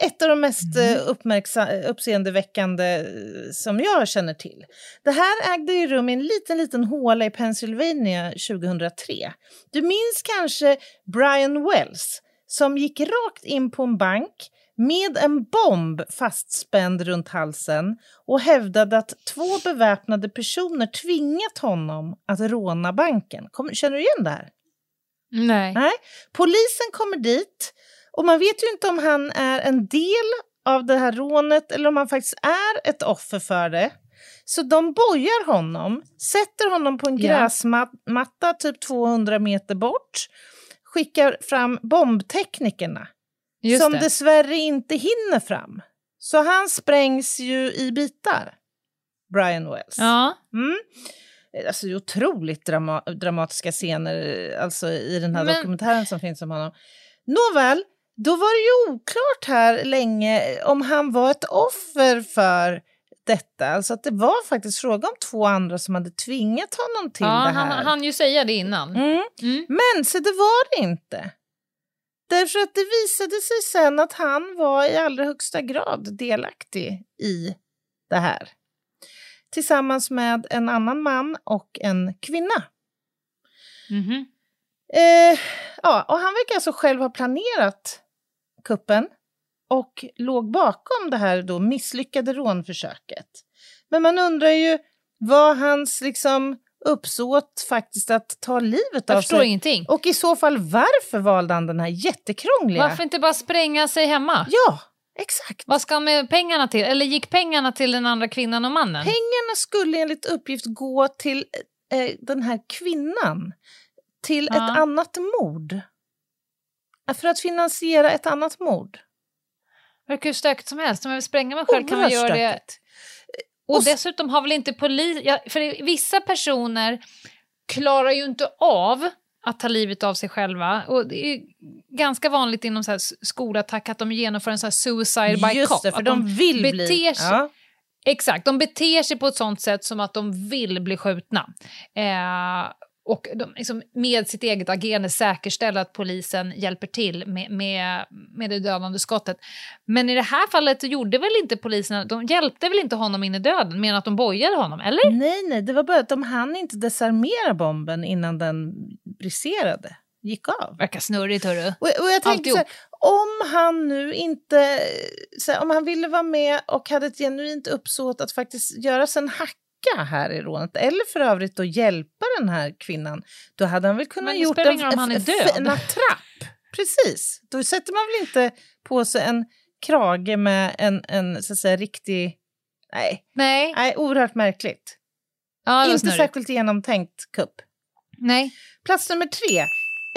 Ett av de mest mm. uppmärksa- uppseendeväckande eh, som jag känner till. Det här ägde ju rum i en liten, liten håla i Pennsylvania 2003. Du minns kanske Brian Wells som gick rakt in på en bank med en bomb fastspänd runt halsen och hävdade att två beväpnade personer tvingat honom att råna banken. Kom, känner du igen det här? Nej. Nej. Polisen kommer dit och man vet ju inte om han är en del av det här rånet eller om han faktiskt är ett offer för det. Så de bojar honom, sätter honom på en gräsmatta typ 200 meter bort, skickar fram bombteknikerna Just som det. dessvärre inte hinner fram. Så han sprängs ju i bitar, Brian Wells. Ja. Mm. Alltså otroligt drama dramatiska scener alltså, i den här Men- dokumentären som finns om honom. Nåväl, då var det ju oklart här länge om han var ett offer för detta. Alltså att det var faktiskt fråga om två andra som hade tvingat honom till ja, det han här. han ju säga det innan. Mm. Mm. Men så det var det inte. Därför att det visade sig sen att han var i allra högsta grad delaktig i det här. Tillsammans med en annan man och en kvinna. Mhm. Eh, ja, och han verkar alltså själv ha planerat kuppen och låg bakom det här då misslyckade rånförsöket. Men man undrar ju, var hans liksom uppsåt faktiskt att ta livet Jag av förstår sig? ingenting. Och i så fall varför valde han den här jättekrångliga? Varför inte bara spränga sig hemma? Ja, exakt. Vad ska han med pengarna till? Eller gick pengarna till den andra kvinnan och mannen? Pengarna skulle enligt uppgift gå till eh, den här kvinnan. Till Ja. ett annat mord. Eh, För att finansiera ett annat mord. Det verkar hur stökigt som helst. Om jag vill spränga mig själv kan man göra det. Och dessutom har väl inte polis... Ja, för vissa personer klarar ju inte av att ta livet av sig själva. Och det är ganska vanligt inom så här skolattack att de genomför en så här suicide by Just cop. det, för att de vill beter bli... sig, Ja. Exakt, de beter sig på ett sånt sätt som att de vill bli skjutna. Eh, och de, liksom, med sitt eget agerande säkerställer att polisen hjälper till med, med, med det dödande skottet. Men i det här fallet gjorde väl inte polisen, de hjälpte väl inte honom in i döden, men att de bojade honom, eller? Nej, nej, det var bara att de hann inte desarmera bomben innan den briserade. Gick av. Verkar snurrigt, hörru. Och, och jag tänkte så här, om han nu inte, här, om han ville vara med och hade ett genuint uppsåt att faktiskt göra sig en hacka här i rånet, eller för övrigt att hjälpa den här kvinnan, då hade han väl kunnat gjort en, en, en attrapp. Precis, då sätter man väl inte på sig en krage med en, en så att säga riktig, nej, Nej, nej oerhört märkligt. ja, inte snurrigt. särskilt genomtänkt kupp. Nej. Plats nummer tre.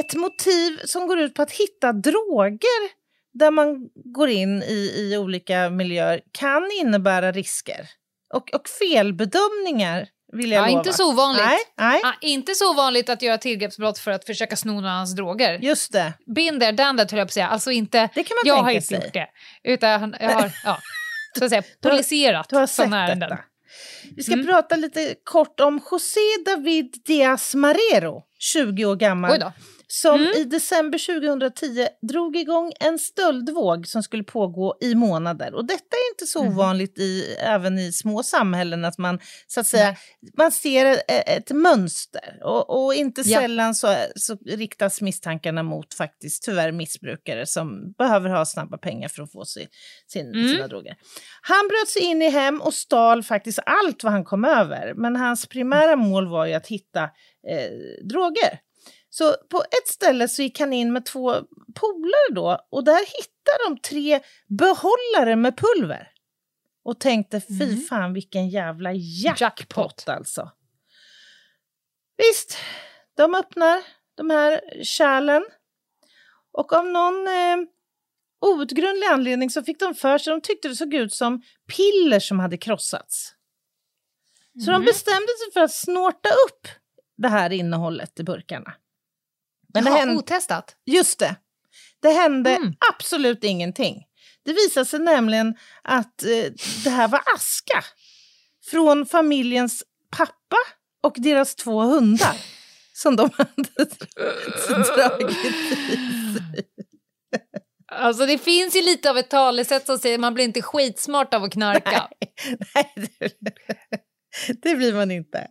Ett motiv som går ut på att hitta droger där man går in i, i olika miljöer kan innebära risker. Och, och felbedömningar vill jag Ja, lova. inte så ovanligt. Nej, nej Ah, inte så vanligt att göra tillgreppsbrott för att försöka sno någon annans droger. just det. Been there, done that, höll jag på att säga. Alltså inte, Det kan man jag tänka har inte sig. gjort det. Utan jag har, ja, så att säga, Du har- poliserat Du har sådana ärenden. detta. Vi ska Mm. prata lite kort om José David Diaz Marrero, 20 år gammal. Som Mm. i december 2010 drog igång en stöldvåg som skulle pågå i månader. Och detta är inte så Mhm. ovanligt i, även i små samhällen att man så att säga, man ser ett, ett mönster. Och, och inte Ja. sällan så, så riktas misstankarna mot faktiskt tyvärr missbrukare som behöver ha snabba pengar för att få sin, sin, Mm. sina droger. Han bröt sig in i hem och stal faktiskt allt vad han kom över. Men hans primära mål var ju att hitta eh, droger. Så på ett ställe så gick han in med två polare då och där hittade de tre behållare med pulver. Och tänkte fy Mm. fan vilken jävla jackpot, Jackpot. alltså. Visst, de öppnar de här kärlen och av någon eh, outgrundlig anledning så fick de för sig, de tyckte det såg ut som piller som hade krossats. Så de Mhm. bestämde sig för att snorta upp det här innehållet i burkarna. Men det Jaha, hände, otestat. just det, det hände Mm. absolut ingenting. Det visade sig nämligen att eh, det här var aska från familjens pappa och deras två hundar som de hade dragit i sig. Alltså det finns ju lite av ett talesätt som säger att man blir inte skitsmart av att knarka. Nej, det, det blir man inte.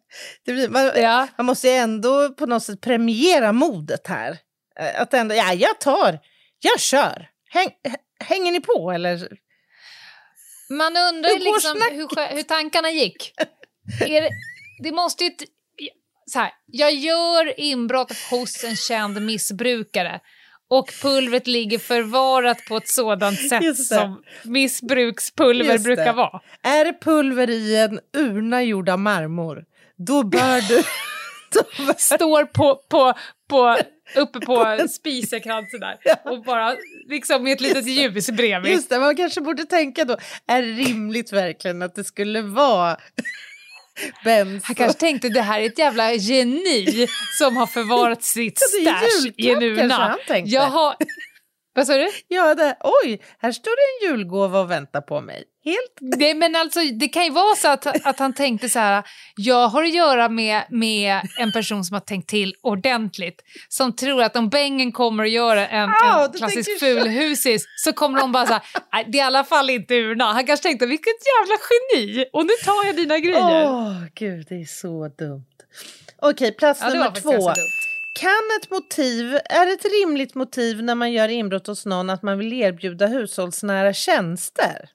Det blir, man, Ja. man måste ändå på något sätt premiera modet här. Eh, Att ändå, ja, jag tar, jag kör. Häng, hänger ni på eller? Man undrar Hur liksom hur, hur tankarna gick. Det, det måste ju... Så här, jag gör inbrott hos en känd missbrukare och pulvret ligger förvarat på ett sådant sätt som missbrukspulver brukar vara. Är det pulver i en urna gjord av marmor, då bör du... då bör, Står på, på, på, uppe på spisekransen där och bara liksom med ett litet ljus bredvid. just det, man kanske borde tänka då, är det rimligt verkligen att det skulle vara benzo? Han kanske tänkte det här är ett jävla geni som har förvarat sitt stash i en urna. Jag har... Vad sa du? Ja, det, oj, här står det en julgåva och väntar på mig. Helt Det, men alltså, det kan ju vara så att, att han tänkte så här, jag har att göra med, med en person som har tänkt till ordentligt, som tror att om bängen kommer att göra en, Ja, en klassisk tänker så. fulhusis så kommer de bara så här, "Nej, det är i alla fall inte urna. Han kanske tänkte, vilket jävla geni, och nu tar jag dina grejer. Åh, gud, det är så dumt. Okej, plats Ja, nummer två. Kan ett motiv, är ett rimligt motiv när man gör inbrott hos någon att man vill erbjuda hushållsnära tjänster?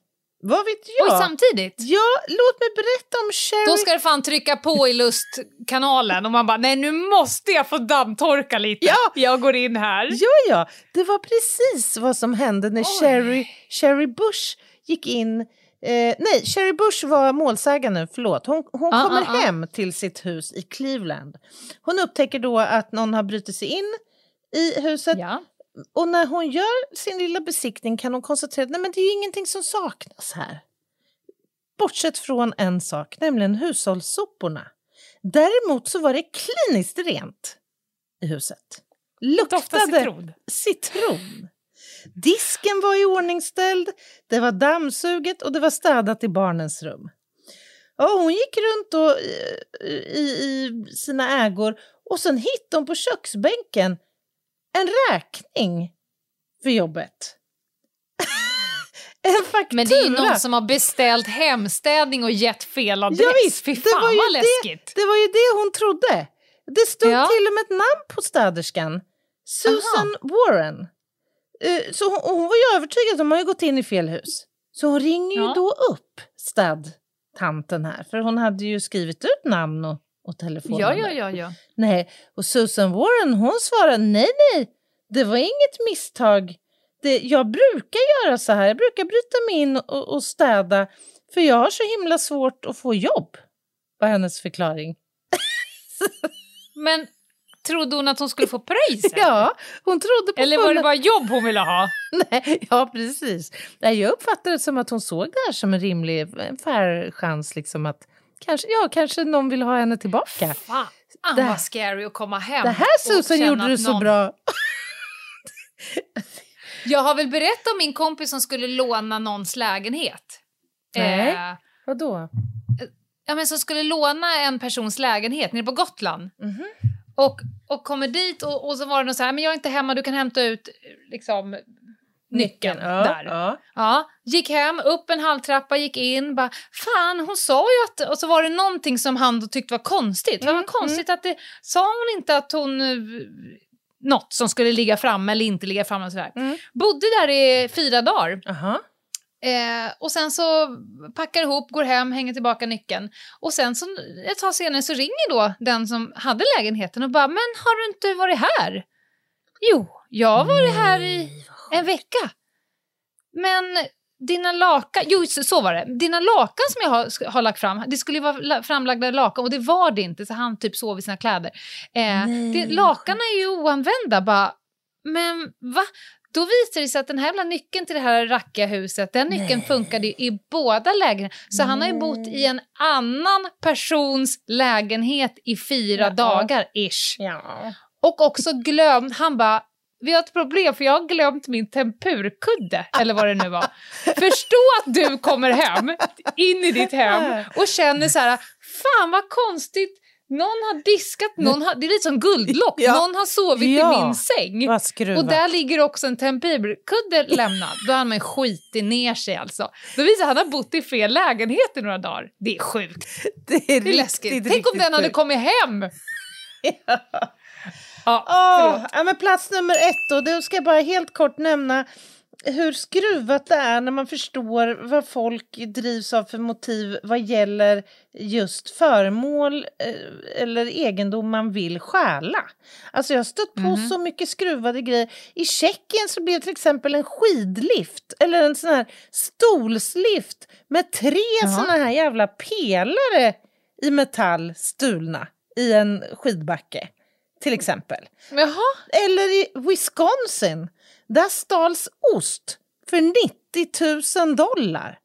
Vad vet jag? Oj, samtidigt? Ja, låt mig berätta om Sherry. Då ska det fan trycka på i lustkanalen och man bara, nej nu måste jag få dammtorka lite. Ja. Jag går in här. Ja, ja, det var precis vad som hände när Sherry, Sherry Bush gick in. Eh, nej, Sherry Bush var målsägande förlåt. Hon, hon Ah, kommer ah, ah. hem till sitt hus i Cleveland. Hon upptäcker då att någon har brutit sig in i huset Ja. Och när hon gör sin lilla besiktning kan hon konstatera att det är ingenting som saknas här. Bortsett från en sak, nämligen hushållssoporna. Däremot så var det kliniskt rent i huset. Luktade citron. citron. Disken var i ordningställd, det var dammsuget och det var städat i barnens rum. Ja, hon gick runt och, eh, i, i sina ägor och sen hittade hon på köksbänken en räkning för jobbet. en faktura. Men det är ju någon som har beställt hemstädning och gett fel adress. Ja, visst, Fy det fan var ju vad det- läskigt. Det var ju det hon trodde. Det stod Ja. till och med ett namn på städerskan. Susan Warren. Eh, Så hon, hon var ju övertygad, de har ju gått in i fel hus. Så hon ringer ju Ja. då upp städtanten här, för hon hade ju skrivit ut namn och, och telefonnummer. Ja, ja, ja, ja. Nej, och Susan Warren hon svarade nej, nej, det var inget misstag. Det, jag brukar göra så här, jag brukar bryta mig in och, och städa för jag har så himla svårt att få jobb, var hennes förklaring. Men trodde hon att hon skulle få pröjs? Ja, hon trodde på Eller var det fulla- bara jobb hon ville ha? Nej, ja, precis. Nej, jag uppfattade det som att hon såg det här som en rimlig, en fair chans liksom att kanske, ja, kanske någon vill ha henne tillbaka. Fan Det- vad scary att komma hem Det här Susan gjorde du så någon- bra. Jag har väl berättat om min kompis som skulle låna någons lägenhet. Nej. Eh, Vadå? ja, men som skulle låna en persons lägenhet nere på Gotland. Mhm. Och, och kommer dit och, och så var det någon så här, men jag är inte hemma, du kan hämta ut eh, liksom nyckeln ja, där. Ja. Ja, gick hem, upp en halvtrappa, gick in, bara fan hon sa ju att... Och så var det någonting som han då tyckte var konstigt. Det var Mm, konstigt att det... Sa hon inte att hon... eh, Något som skulle ligga framme eller inte ligga framme och sådär. Mm. Bodde där i fyra dagar. Aha. Eh, och sen så packar ihop, går hem, hänger tillbaka nyckeln. Och sen så, ett tag senare så ringer då den som hade lägenheten och bara “men har du inte varit här?” “Jo, jag har varit här i en vecka.” “Men dina lakan...” Jo, så, var det. “Dina lakan som jag har, har lagt fram, det skulle ju vara la- framlagda lakan och det var det inte, så han typ sov i sina kläder. Eh, Nej, det, lakan är ju oanvända.” bara, “Men va?” Då visade det sig att den här jävla nyckeln till det här rackiga huset, den nyckeln Nej. funkade i båda lägenheterna. Så han har ju bott i en annan persons lägenhet i fyra Ja. dagar, ish. Ja. Och också glömt, han bara, vi har ett problem för jag har glömt min tempurkudde, eller vad det nu var. Förstå att du kommer hem, in i ditt hem och känner så här, fan vad konstigt, någon har diskat, någon har, det är lite som guldlock, Ja. någon har sovit Ja. i min säng. Och där ligger också en tempurkudde lämnad. Då har man skitit ner sig alltså. Då visar han har bott i fel lägenhet i några dagar. Det är sjukt. det är, Det är riktigt, läskigt. Tänk om den hade kommit hem! Ja, Förlåt. ja, men plats nummer ett då, då ska jag bara helt kort nämna hur skruvat det är när man förstår vad folk drivs av för motiv vad gäller just föremål eh, eller egendom man vill stjäla. Alltså jag har stött på Mhm. så mycket skruvade grejer. I Tjeckien så blev till exempel en skidlift eller en sån här stolslift med tre Ja. såna här jävla pelare i metall stulna i en skidbacke till exempel. Jaha. Eller i Wisconsin, där stals ost för 90 000 dollar.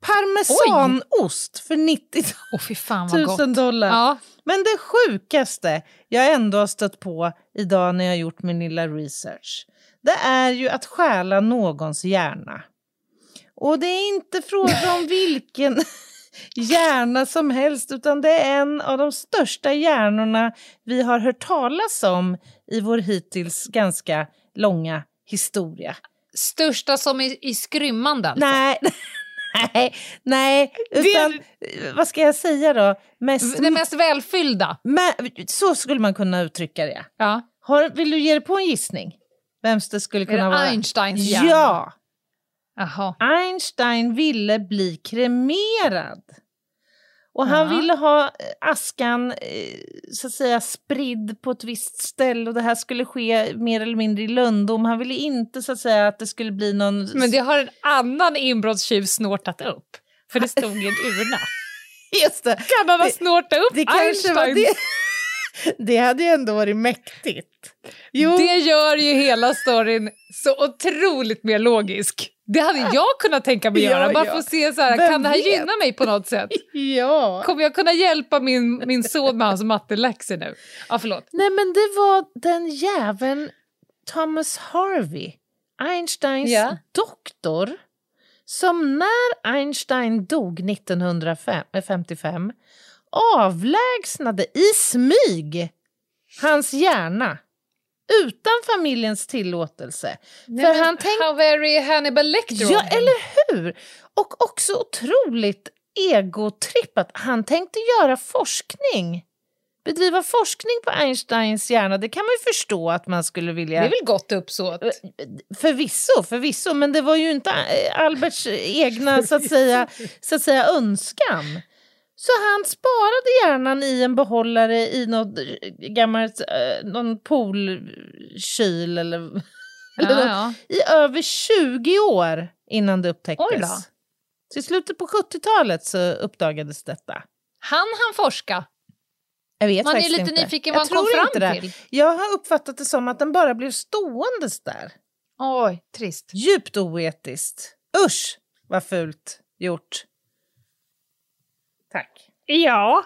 Parmesanost för 90 Åh fy fan vad 000 gott. dollar. Ja. Men det sjukaste jag ändå har stött på idag när jag gjort min lilla research, det är ju att stjäla någons hjärna. Och det är inte fråga om vilken hjärna som helst, utan det är en av de största hjärnorna vi har hört talas om i vår hittills ganska långa historia. Största som i, i skrymman alltså. Nej, nej, nej, utan vad ska jag säga då? Mest, Den mest välfyllda. Men, så skulle man kunna uttrycka det. Ja. Har, vill du ge dig på en gissning? Vems det skulle Är kunna det vara? Einsteins hjärna? Ja! Jaha. Einstein ville bli kremerad. Och han Ja. ville ha eh, askan eh, så att säga spridd på ett visst ställe och det här skulle ske mer eller mindre i lönndom. Han ville inte så att säga att det skulle bli någon... Men det har en annan inbrottstjuv snortat upp. För det stod i en urna. Just det. Kan han ha Det- snortat upp Det kanske var Einstein? det. Hade ju ändå varit mäktigt. Jo, Det gör ju hela storyn så otroligt mer logisk. Det hade jag kunnat tänka mig Ja, göra, bara ja. för att se så här, Vem kan det här vet? gynna mig på något sätt? ja. Kommer jag kunna hjälpa min, min son med hans matteläxor nu? Ja, förlåt. Nej men det var den jäveln Thomas Harvey, Einsteins Ja. doktor, som när Einstein dog 1955 avlägsnade i smyg hans hjärna utan familjens tillåtelse. Nej, För han tänkte How very Hannibal Lecter Ja, eller hur? Och också otroligt egotrippat. Han tänkte göra forskning. Bedriva forskning på Einsteins hjärna. Det kan man ju förstå att man skulle vilja. Det är väl gott uppsåt? Förvisso, förvisso. Men det var ju inte eh, Alberts egna så att säga, så att säga, önskan. Så han sparade hjärnan i en behållare i något gammalt, eh, någon poolkyl eller, eller Ja, något ja. i över 20 år innan det upptäcktes. Så i slutet på 70-talet så uppdagades detta. Han han forska? Jag vet Man är lite inte. nyfiken vad han kom fram det. till. Jag har uppfattat det som att den bara blev ståendes där. Oj, trist. Djupt oetiskt. Usch, vad fult gjort. Tack. Ja.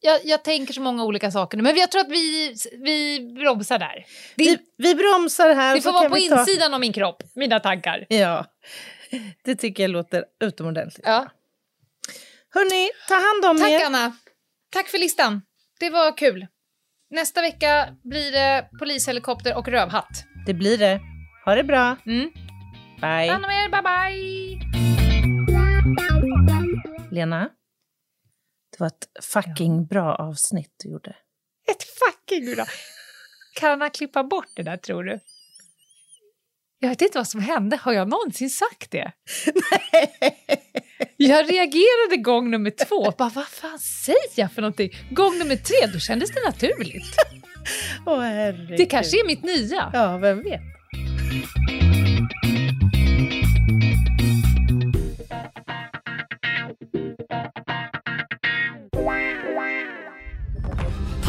Jag, jag tänker så många olika saker nu, men jag tror att vi, vi bromsar där. Det, Vi, vi bromsar här. det får vara på ta- insidan av min kropp, mina tankar. Ja, det tycker jag låter utomordentligt. Ja. Hörni, ta hand om er. Tack Anna. Tack för listan. Det var kul. Nästa vecka blir det polishelikopter och rövhatt. Det blir det. Ha det bra. Mm. Ta Bye. hand om er, bye bye! Lena, det var ett fucking bra avsnitt du gjorde. Ett fucking bra. Kan han klippa bort det där tror du? Jag vet inte vad som hände. Har jag någonsin sagt det? Jag reagerade gång nummer två. Bara, vad fan säger jag för någonting? Gång nummer tre, då kändes det naturligt. Herregud. Det kanske är mitt nya. Ja, vem vet.